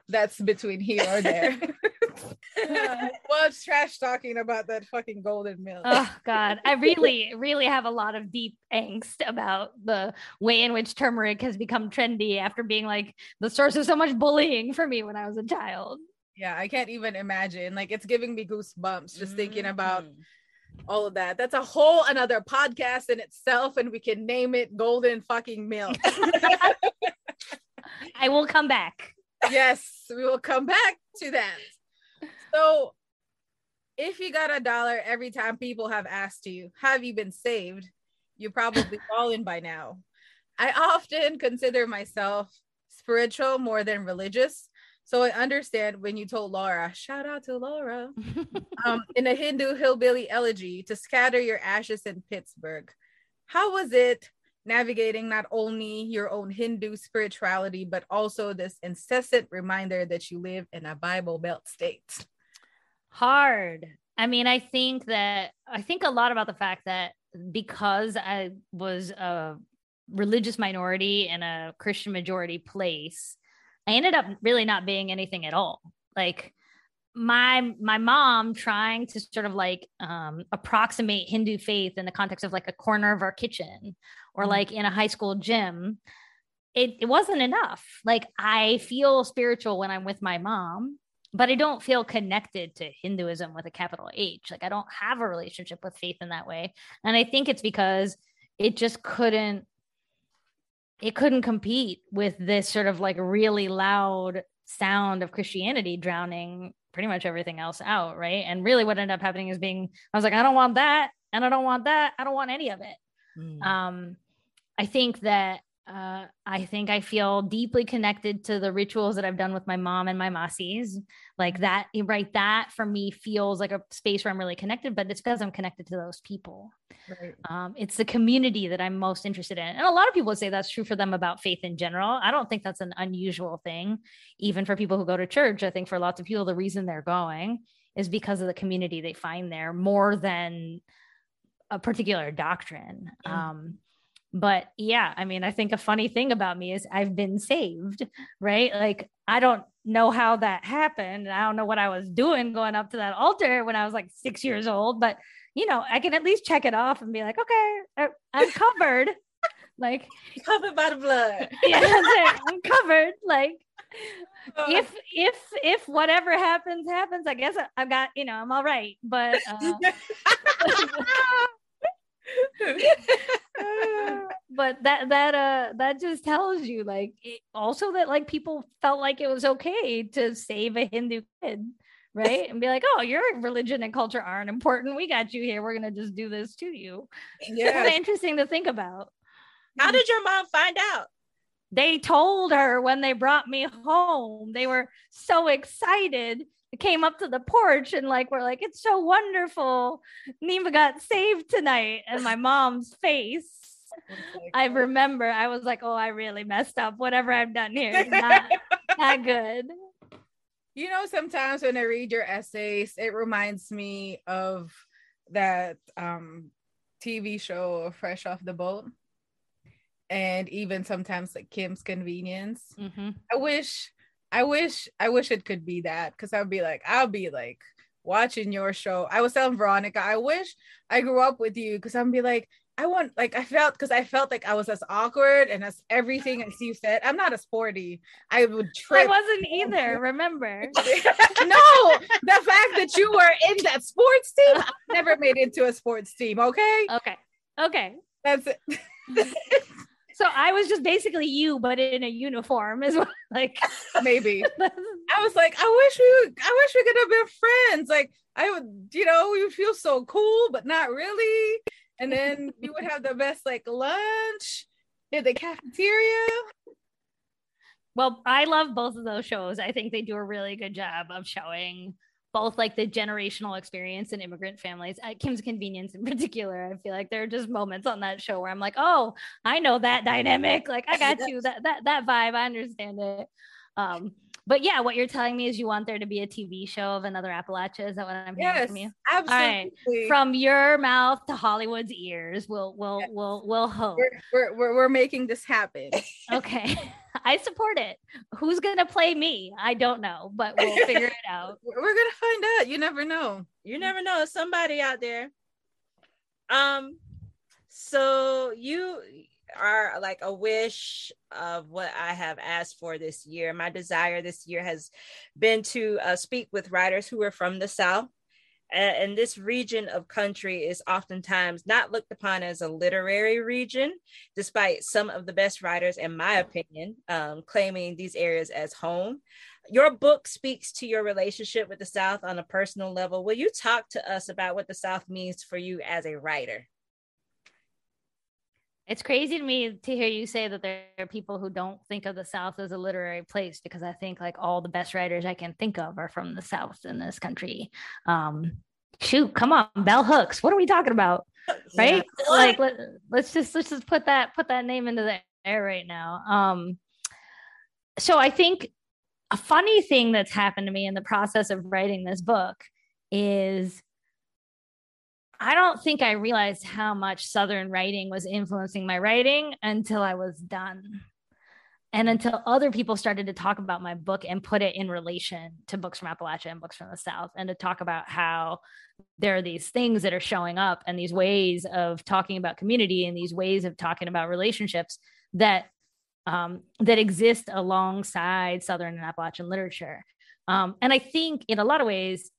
S1: that's between here or there. well, trash talking about that fucking golden milk.
S3: Oh God, I really, really have a lot of deep angst about the way in which turmeric has become trendy after being like the source of so much bullying for me when I was a child.
S1: Yeah, I can't even imagine. Like it's giving me goosebumps just mm-hmm. thinking about all of that. That's a whole another podcast in itself, and we can name it Golden Fucking Milk.
S3: I will come back.
S1: Yes, we will come back to that. So, if you got a dollar every time people have asked you, have you been saved? You probably fallen by now. I often consider myself spiritual more than religious. So I understand when you told Laura, shout out to Laura, um, in a Hindu hillbilly elegy to scatter your ashes in Pittsburgh. How was it navigating not only your own Hindu spirituality, but also this incessant reminder that you live in a Bible Belt state?
S3: Hard. I mean, I think that I think a lot about the fact that because I was a religious minority in a Christian majority place, I ended up really not being anything at all. Like my my mom trying to sort of like um, approximate Hindu faith in the context of like a corner of our kitchen or mm-hmm. like in a high school gym, it, it wasn't enough. Like I feel spiritual when I'm with my mom, but I don't feel connected to Hinduism with a capital H. Like I don't have a relationship with faith in that way. And I think it's because it just couldn't it couldn't compete with this sort of like really loud sound of Christianity drowning pretty much everything else out, right? And really what ended up happening is being I was like I don't want that and I don't want that. I don't want any of it. Mm. Um I think that uh, I think I feel deeply connected to the rituals that I've done with my mom and my masis. Like that, right? That for me feels like a space where I'm really connected, but it's because I'm connected to those people. Right. Um, it's the community that I'm most interested in. And a lot of people would say that's true for them about faith in general. I don't think that's an unusual thing, even for people who go to church. I think for lots of people, the reason they're going is because of the community they find there more than a particular doctrine. Mm. Um, but yeah i mean i think a funny thing about me is i've been saved right? Like i don't know how that happened. I don't know what i was doing going up to that altar when i was like six years old but you know i can at least check it off and be like okay i'm covered. Like
S2: covered by the blood.
S3: Yeah i'm covered. Like uh. if if if whatever happens happens i guess I, have got you know i'm all right. But uh, but that that uh that just tells you like it, also that like people felt like it was okay to save a Hindu kid, right? And be like, oh, your religion and culture aren't important. We got you here. We're gonna just do this to you. Yeah, kind of interesting to think about.
S2: How did your mom find out?
S3: They told her when they brought me home. They were so excited came up to the porch and like we're like it's so wonderful. Neema got saved tonight. And my mom's face i remember i was like oh i really messed up. Whatever i've done here, not, not good.
S1: You know sometimes when i read your essays it reminds me of that um TV show Fresh Off the Boat, and even sometimes like Kim's Convenience.
S3: Mm-hmm.
S1: I wish, I wish, I wish it could be that because I'd be like, I'll be like watching your show. I was telling Veronica, I wish I grew up with you because I'd be like, I want like I felt because I felt like I was as awkward and as everything as you said. I'm not a sporty. I would trip.
S3: I wasn't either. Remember?
S1: no, the fact that you were in that sports team, I never made it to a sports team. Okay.
S3: Okay. Okay.
S1: That's it.
S3: so I was just basically you, but in a uniform, is what like
S1: maybe. I was like, I wish we, I wish we could have been friends. Like I would, you know, you feel so cool, but not really and then we would have the best like lunch in the cafeteria.
S3: Well, I love both of those shows. I think they do a really good job of showing both like the generational experience in immigrant families at Kim's Convenience in particular. I feel like there are just moments on that show where I'm like, oh, I know that dynamic. Like I got you that that that vibe. I understand it. Um, but yeah, what you're telling me is you want there to be a TV show of another Appalachia. Is that what I'm hearing
S1: yes,
S3: from you?
S1: Absolutely.
S3: From your mouth to Hollywood's ears, we'll we'll yes. we'll we'll hope.
S1: We're, we're, we're making this happen.
S3: okay. I support it. Who's gonna play me? I don't know, but we'll figure it out.
S1: We're gonna find out. You never know.
S2: You never know. Somebody out there. Um, so you are like a wish of what I have asked for this year. My desire this year has been to uh, speak with writers who are from the South. And this region of country is oftentimes not looked upon as a literary region, despite some of the best writers, in my opinion, um, claiming these areas as home. Your book speaks to your relationship with the South on a personal level. Will you talk to us about what the South means for you as a writer?
S3: It's crazy to me to hear you say that there are people who don't think of the South as a literary place because I think like all the best writers I can think of are from the South in this country. Um, shoot, come on, bell hooks. What are we talking about? Right? Yeah. Like let, let's just let's just put that put that name into the air right now. Um, so I think a funny thing that's happened to me in the process of writing this book is I don't think I realized how much Southern writing was influencing my writing until I was done. And until other people started to talk about my book and put it in relation to books from Appalachia and books from the South, and to talk about how there are these things that are showing up and these ways of talking about community and these ways of talking about relationships that um, that exist alongside Southern and Appalachian literature. Um, and I think in a lot of ways,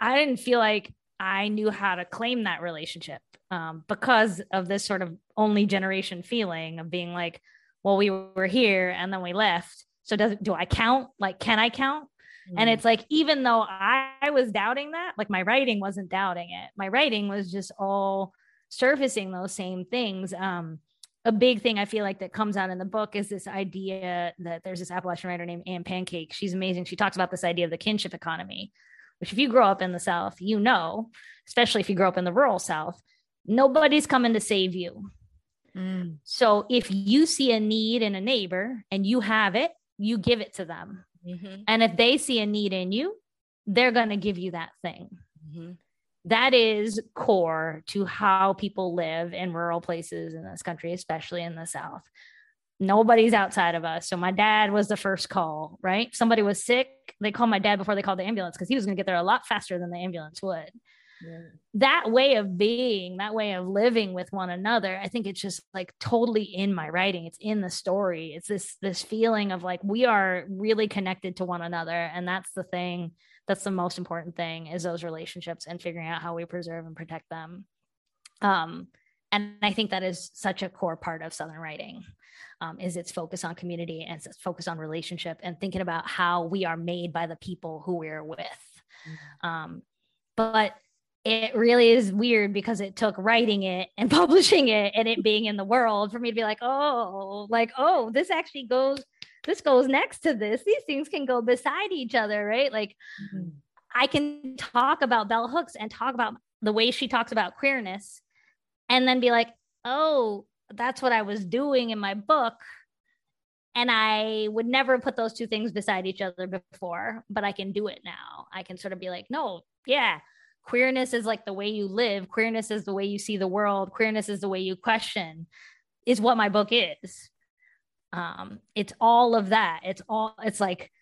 S3: I didn't feel like I knew how to claim that relationship um, because of this sort of only generation feeling of being like, well, we were here and then we left. So does do I count? Like, can I count? Mm. And it's like, even though I, I was doubting that, like my writing wasn't doubting it. My writing was just all surfacing those same things. Um, a big thing I feel like that comes out in the book is this idea that there's this Appalachian writer named Ann Pancake. She's amazing. She talks about this idea of the kinship economy, which if you grow up in the South, you know, especially if you grow up in the rural South, nobody's coming to save you. Mm. So if you see a need in a neighbor and you have it, you give it to them. Mm-hmm. And if they see a need in you, they're going to give you that thing. Mm-hmm. That is core to how people live in rural places in this country, especially in the South nobody's outside of us. So my dad was the first call, right? Somebody was sick. They called my dad before they called the ambulance because he was going to get there a lot faster than the ambulance would. Yeah. That way of being, that way of living with one another, I think it's just like totally in my writing. It's in the story. It's this this feeling of like we are really connected to one another, and that's the thing. That's the most important thing is those relationships and figuring out how we preserve and protect them. Um, and I think that is such a core part of Southern writing um, is its focus on community and its focus on relationship and thinking about how we are made by the people who we're with. Mm-hmm. Um, but it really is weird because it took writing it and publishing it and it being in the world for me to be like, oh, like, oh, this actually goes, this goes next to this. These things can go beside each other, right? Like, mm-hmm. I can talk about bell hooks and talk about the way she talks about queerness and then be like, oh, that's what I was doing in my book. And I would never put those two things beside each other before, but I can do it now. I can sort of be like, no, yeah, queerness is like the way you live, queerness is the way you see the world, queerness is the way you question, is what my book is. Um, it's all of that. It's all, it's like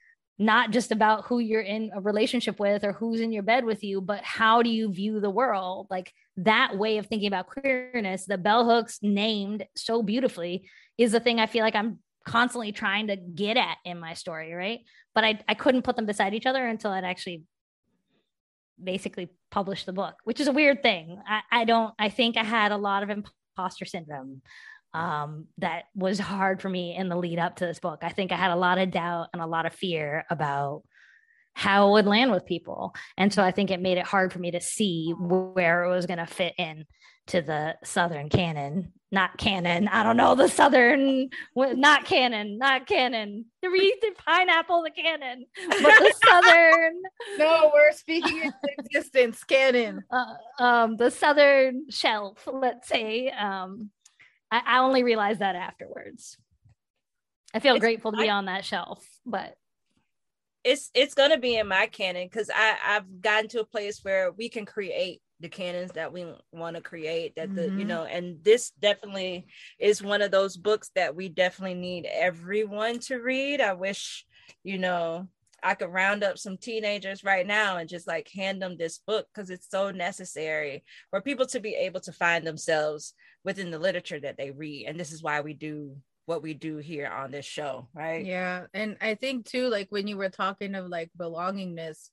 S3: not just about who you're in a relationship with or who's in your bed with you, but how do you view the world? Like that way of thinking about queerness the Bell Hooks named so beautifully is the thing I feel like I'm constantly trying to get at in my story, right? But I, I couldn't put them beside each other until I'd actually basically published the book, which is a weird thing. I, I don't, I think I had a lot of imposter syndrome um, that was hard for me in the lead up to this book. I think I had a lot of doubt and a lot of fear about how it would land with people. And so I think it made it hard for me to see where it was going to fit in to the Southern canon, not canon. I don't know the Southern, not canon, not canon. The the pineapple, the canon, but the Southern.
S1: no, we're speaking in existence, canon.
S3: Uh, um, the Southern shelf, let's say. Um, I, I only realized that afterwards. I feel it's, grateful to be I, on that shelf, but
S2: it's it's gonna be in my canon because I I've gotten to a place where we can create the canons that we want to create that the mm-hmm. you know and this definitely is one of those books that we definitely need everyone to read i wish you know i could round up some teenagers right now and just like hand them this book because it's so necessary for people to be able to find themselves within the literature that they read and this is why we do what we do here on this show right?
S1: Yeah and i think too like when you were talking of like belongingness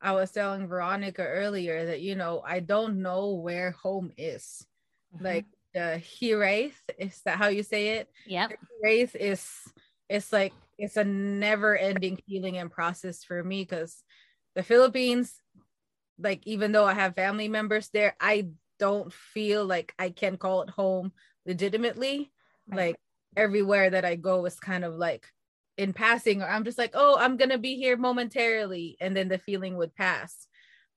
S1: i was telling veronica earlier that you know i don't know where home is. Mm-hmm. like the Hiraeth, is that how you say it?
S3: Yeah
S1: Hiraeth is it's like it's a never ending feeling and process for me because the philippines like even though i have family members there i don't feel like I can call it home legitimately. Right. Like everywhere that I go is kind of like in passing, or I'm just like, oh, I'm gonna be here momentarily, and then the feeling would pass.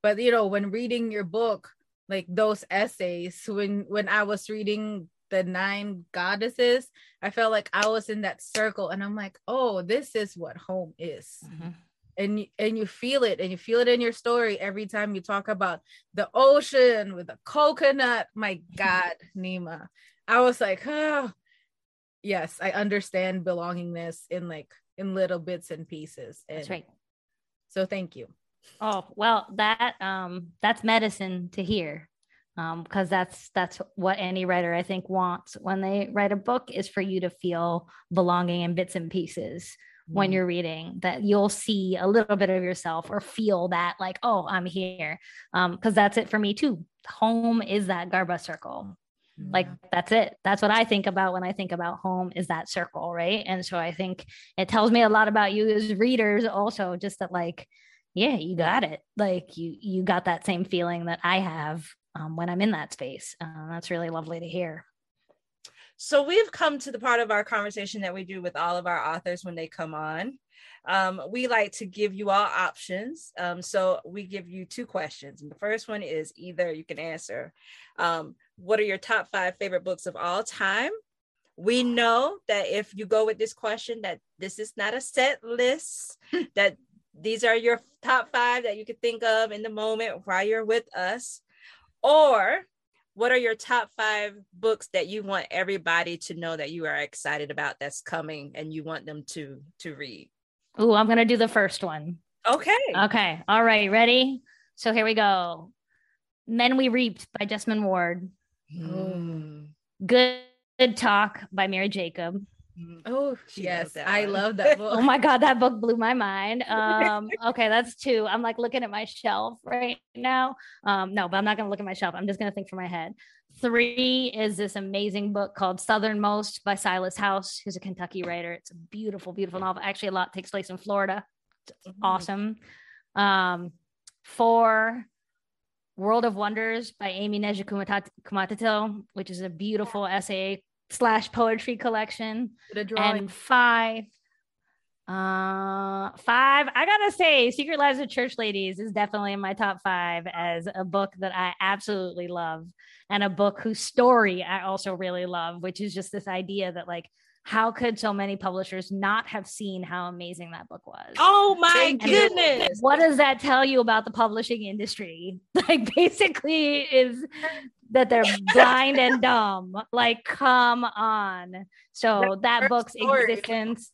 S1: But you know, when reading your book, like those essays, when when I was reading the nine goddesses, I felt like I was in that circle, and I'm like, oh, this is what home is. Mm-hmm. And and you feel it and you feel it in your story every time you talk about the ocean with the coconut. My god Neema. I was like oh yes i understand belongingness in like in little bits and pieces and
S3: that's right.
S1: so thank you.
S3: Oh well that um that's medicine to hear um because that's that's what any writer i think wants when they write a book is for you to feel belonging in bits and pieces when mm. you're reading that you'll see a little bit of yourself or feel that like oh i'm here. Um because that's it for me too. Home is that garba circle. Like that's it. That's what i think about when i think about home is that circle right? And so i think it tells me a lot about you as readers also just that like yeah you got it. Like you you got that same feeling that i have um, when i'm in that space uh, that's really lovely to hear
S2: so we've come to the part of our conversation that we do with all of our authors when they come on. Um, we like to give you all options. Um, so we give you two questions. And the first one is either you can answer um, what are your top five favorite books of all time? We know that if you go with this question, that this is not a set list, that these are your top five that you could think of in the moment while you're with us. Or what are your top five books that you want everybody to know that you are excited about that's coming and you want them to to read?
S3: Oh i'm gonna do the first one.
S2: Okay.
S3: Okay. All right. Ready? So here we go. Men we reaped by jesmyn ward. Mm. good, good talk by Mira Jacob
S1: Mm-hmm. Oh yes, I love that book.
S3: oh my god, that book blew my mind. Um, okay, that's two. I'm like looking at my shelf right now. Um, no, but I'm not gonna look at my shelf. I'm just gonna think from my head. Three is this amazing book called Southernmost by Silas House, who's a Kentucky writer. It's a beautiful, beautiful novel. Actually, a lot takes place in Florida. It's mm-hmm. awesome. Um, four, World of Wonders by Aimee Nezhukumatathil, which is a beautiful essay slash poetry collection. And five, uh, five. I gotta say, Secret Lives of Church Ladies is definitely in my top five as a book that I absolutely love, and a book whose story I also really love, which is just this idea that like how could so many publishers not have seen how amazing that book was?
S2: Oh my
S3: And
S2: goodness.
S3: What does that tell you about the publishing industry? Like, basically, is that they're blind and dumb. Like, come on. So that
S2: her
S3: book's
S2: story.
S3: existence.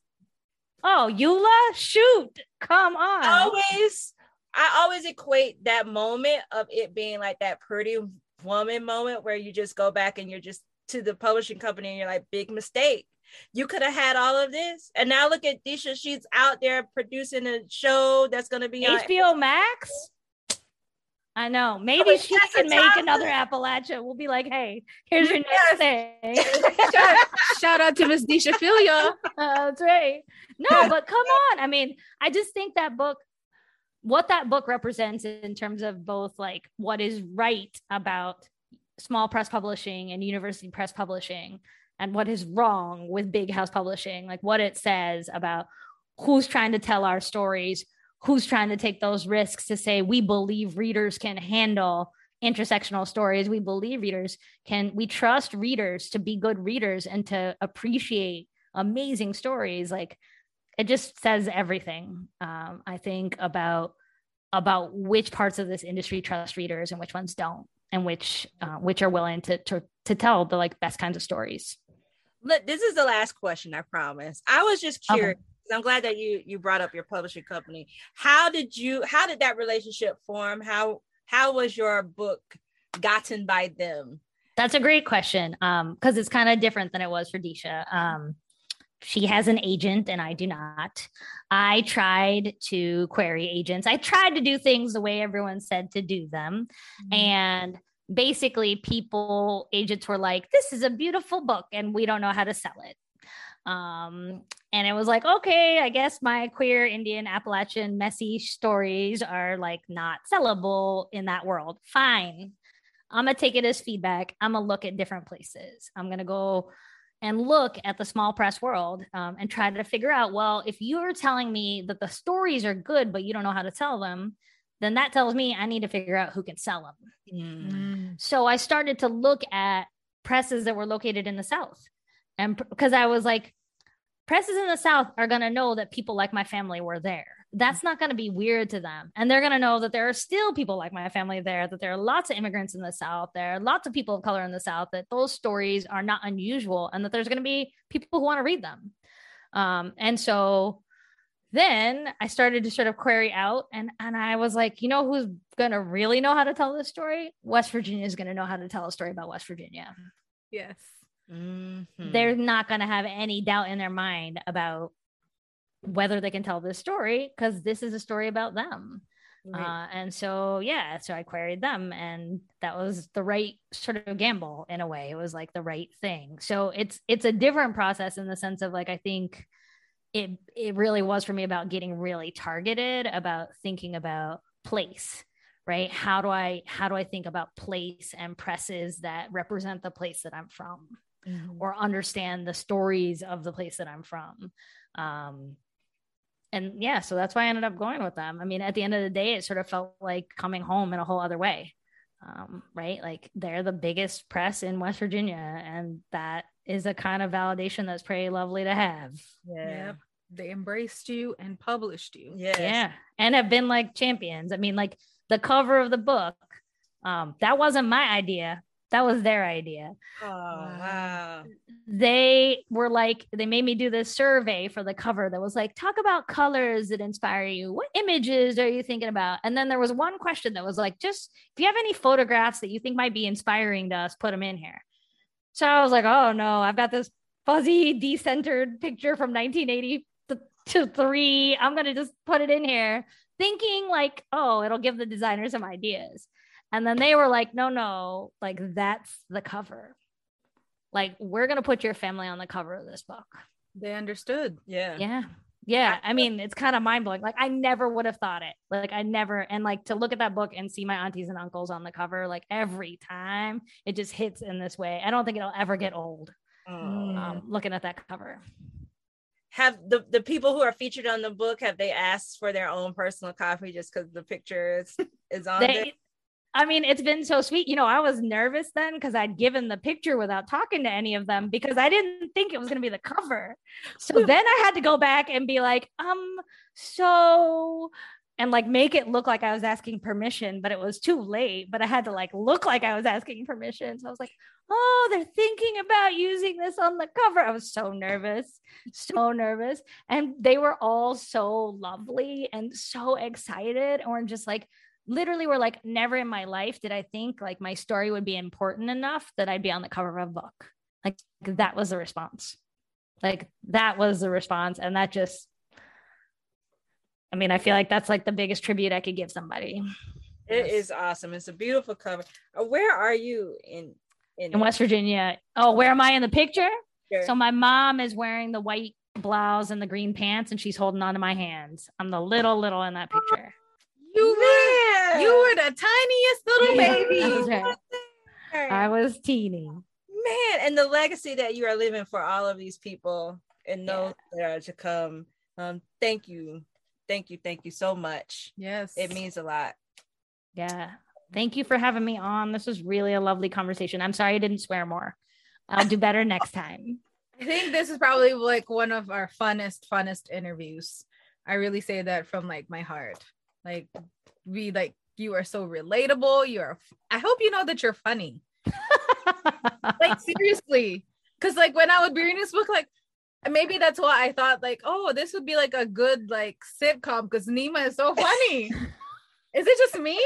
S3: Oh, Eula, shoot, come on.
S2: always I always equate that moment of it being like that pretty woman moment where you just go back and you're just to the publishing company and you're like, big mistake. You could have had all of this. And now look at Deesha. She's out there producing a show that's gonna be on
S3: HBO Max. I know. Maybe
S2: but
S3: she
S2: that's
S3: can make
S2: time
S3: another Appalachia. We'll be like, hey, here's your next thing.
S1: shout, shout out to Miss Deesha Philyaw.
S3: That's right. No, but come on. I mean, I just think that book, what that book represents in terms of both like what is right about small press publishing and university press publishing and what is wrong with big house publishing, like what it says about who's trying to tell our stories, who's trying to take those risks to say we believe readers can handle intersectional stories. We believe readers can we trust readers to be good readers and to appreciate amazing stories. Like it just says everything um, i think about about which parts of this industry trust readers and which ones don't and which uh, which are willing to, to to tell the like best kinds of stories
S2: Look, this is the last question, I promise. I was just
S3: Okay.
S2: I'm glad that you you brought up your publishing company. How did you how did that relationship form? How how was your book gotten by them?
S3: That's a great question. Um, because it's kind of different than it was for Deesha. Um, she has an agent and I do not. I tried to query agents. I tried to do things the way everyone said to do them. And basically, people, agents were like, this is a beautiful book and we don't know how to sell it. Um, and it was like, okay, I guess my queer Indian Appalachian messy stories are like not sellable in that world. Fine. I'm gonna take it as feedback. I'm gonna look at different places. I'm gonna go and look at the small press world um, and try to figure out well, if you're telling me that the stories are good, but you don't know how to tell them, then that tells me I need to figure out who can sell them.
S1: Mm.
S3: So I started to look at presses that were located in the South. And because I was like, presses in the South are going to know that people like my family were there. That's not going to be weird to them. And they're going to know that there are still people like my family there, that there are lots of immigrants in the South, there are lots of people of color in the South, that those stories are not unusual, and that there's going to be people who want to read them. Um, and so then I started to sort of query out, and, and I was like, you know who's going to really know how to tell this story? West Virginia is going to know how to tell a story about West Virginia.
S1: Yes.
S2: Mhm.
S3: They're not going to have any doubt in their mind about whether they can tell this story because this is a story about them.
S2: Right.
S3: Uh, and so, yeah, so I queried them, and that was the right sort of gamble in a way. It was like the right thing. So it's it's a different process in the sense of like I think it it really was for me about getting really targeted about thinking about place right? How do i how do i think about place and presses that represent the place that i'm from
S2: Mhm.
S3: or understand the stories of the place that i'm from? Um and yeah so that's why i ended up going with them. I mean at the end of the day it sort of felt like coming home in a whole other way um, right like they're the biggest press in west virginia and that is a kind of validation that's pretty lovely to have
S2: yeah.
S1: Yep. They embraced you and published you.
S2: Yes.
S3: yeah and have been like champions i mean like the cover of the book um that wasn't my idea that was their idea.
S2: Oh wow.
S3: they were like they made me do this survey for the cover that was like talk about colors that inspire you. What images are you thinking about? And then there was one question that was like just if you have any photographs that you think might be inspiring to us put them in here. So i was like oh no i've got this fuzzy decentered picture from 1980 to three. I'm gonna just put it in here. Thinking like oh it'll give the designer some ideas and then they were like no no like that's the cover like we're gonna put your family on the cover of this book
S1: They understood.
S2: Yeah.
S3: yeah yeah i mean it's kind of mind-blowing like i never would have thought it like i never and like to look at that book and see my aunties and uncles on the cover like every time it just hits in this way i don't think it'll ever get old
S2: Oh.
S3: um, looking at that cover
S2: have the, the people who are featured on the book have they asked for their own personal copy just because the picture is is on there?
S3: they I mean, it's been so sweet. You know, I was nervous then because I'd given the picture without talking to any of them because I didn't think it was going to be the cover. So then I had to go back and be like, um, so, and like make it look like I was asking permission, but it was too late. But I had to like look like I was asking permission. So I was like, oh, they're thinking about using this on the cover. I was so nervous, so nervous. And they were all so lovely and so excited, or just like, literally we were like, never in my life did I think like my story would be important enough that I'd be on the cover of a book. Like that was the response. Like that was the response. And that just, I mean, I feel like that's like the biggest tribute I could give somebody.
S2: It yes. is awesome. It's a beautiful cover. Uh, where are you in,
S3: in in, West Virginia? Oh, where am I in the picture? Sure. So my mom is wearing the white blouse and the green pants, and she's holding on to my hands. I'm the little little in that picture.
S1: You you were the tiniest little baby.
S3: Right. I was teeny.
S2: Man, and the legacy that you are living for all of these people and those yeah. that are to come. Um, thank you. Thank you. Thank you so much.
S1: Yes.
S2: It means a lot.
S3: Yeah. Thank you for having me on. This was really a lovely conversation. I'm sorry I didn't swear more. I'll do better next time.
S1: I think this is probably like one of our funnest, funnest interviews. I really say that from like my heart. Like we like you are so relatable. You're I hope you know that you're funny. like seriously. Cause like when I would be reading this book, like maybe that's why I thought like, oh, this would be like a good like sitcom because Neema is so funny. is it just me?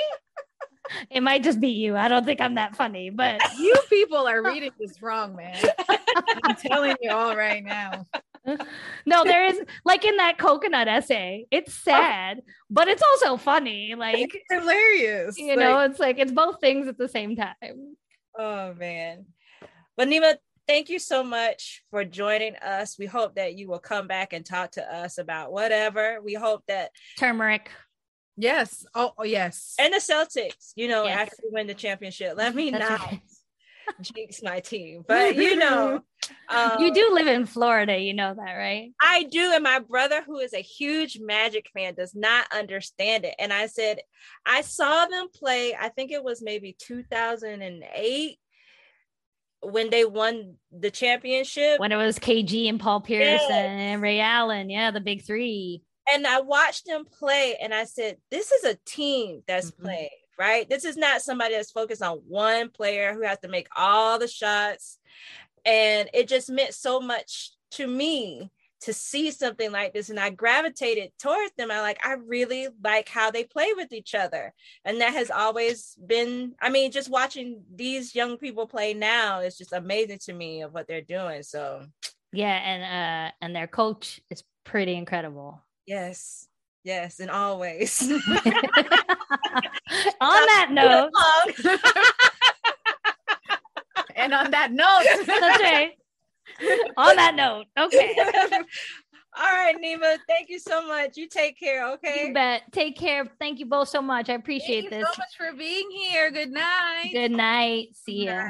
S3: It might just be you. I don't think I'm that funny, but
S1: you people are reading this wrong, man. I'm telling you all right now.
S3: no, there is like in that coconut essay, it's oh. sad, but it's also funny. Like it's
S1: hilarious.
S3: You like, know, it's like it's both things at the same time.
S2: Oh man. But Neema, thank you so much for joining us. We hope that you will come back and talk to us about whatever. We hope that
S3: turmeric.
S1: Yes. Oh, oh yes.
S2: And the Celtics, you know, yes. after we win the championship. Let me That's right. Jinx my team. But you know,
S3: um, you do live in Florida, you know that, right?
S2: I do. And my brother, who is a huge Magic fan, does not understand it. And I said, I saw them play, I think it was maybe 2008 when they won the championship.
S3: When it was KG and Paul Pierce yes. and Ray Allen. Yeah, the big three.
S2: And I watched them play and I said, this is a team that's mm-hmm. playing right? This is not somebody that's focused on one player who has to make all the shots. And it just meant so much to me to see something like this. And I gravitated towards them. I like, I really like how they play with each other. And that has always been, I mean, just watching these young people play now is just amazing to me of what they're doing. So
S3: yeah, and uh and their coach is pretty incredible.
S2: Yes. Yes, and always. on
S3: that note.
S1: and on that note.
S3: That's right. On that note. Okay.
S2: All right, Neema. Thank you so much. You take care. Okay.
S3: You bet. Take care. Thank you both so much. I appreciate
S1: Thank
S3: this.
S1: so much for being here. Good night.
S3: Good night. See ya.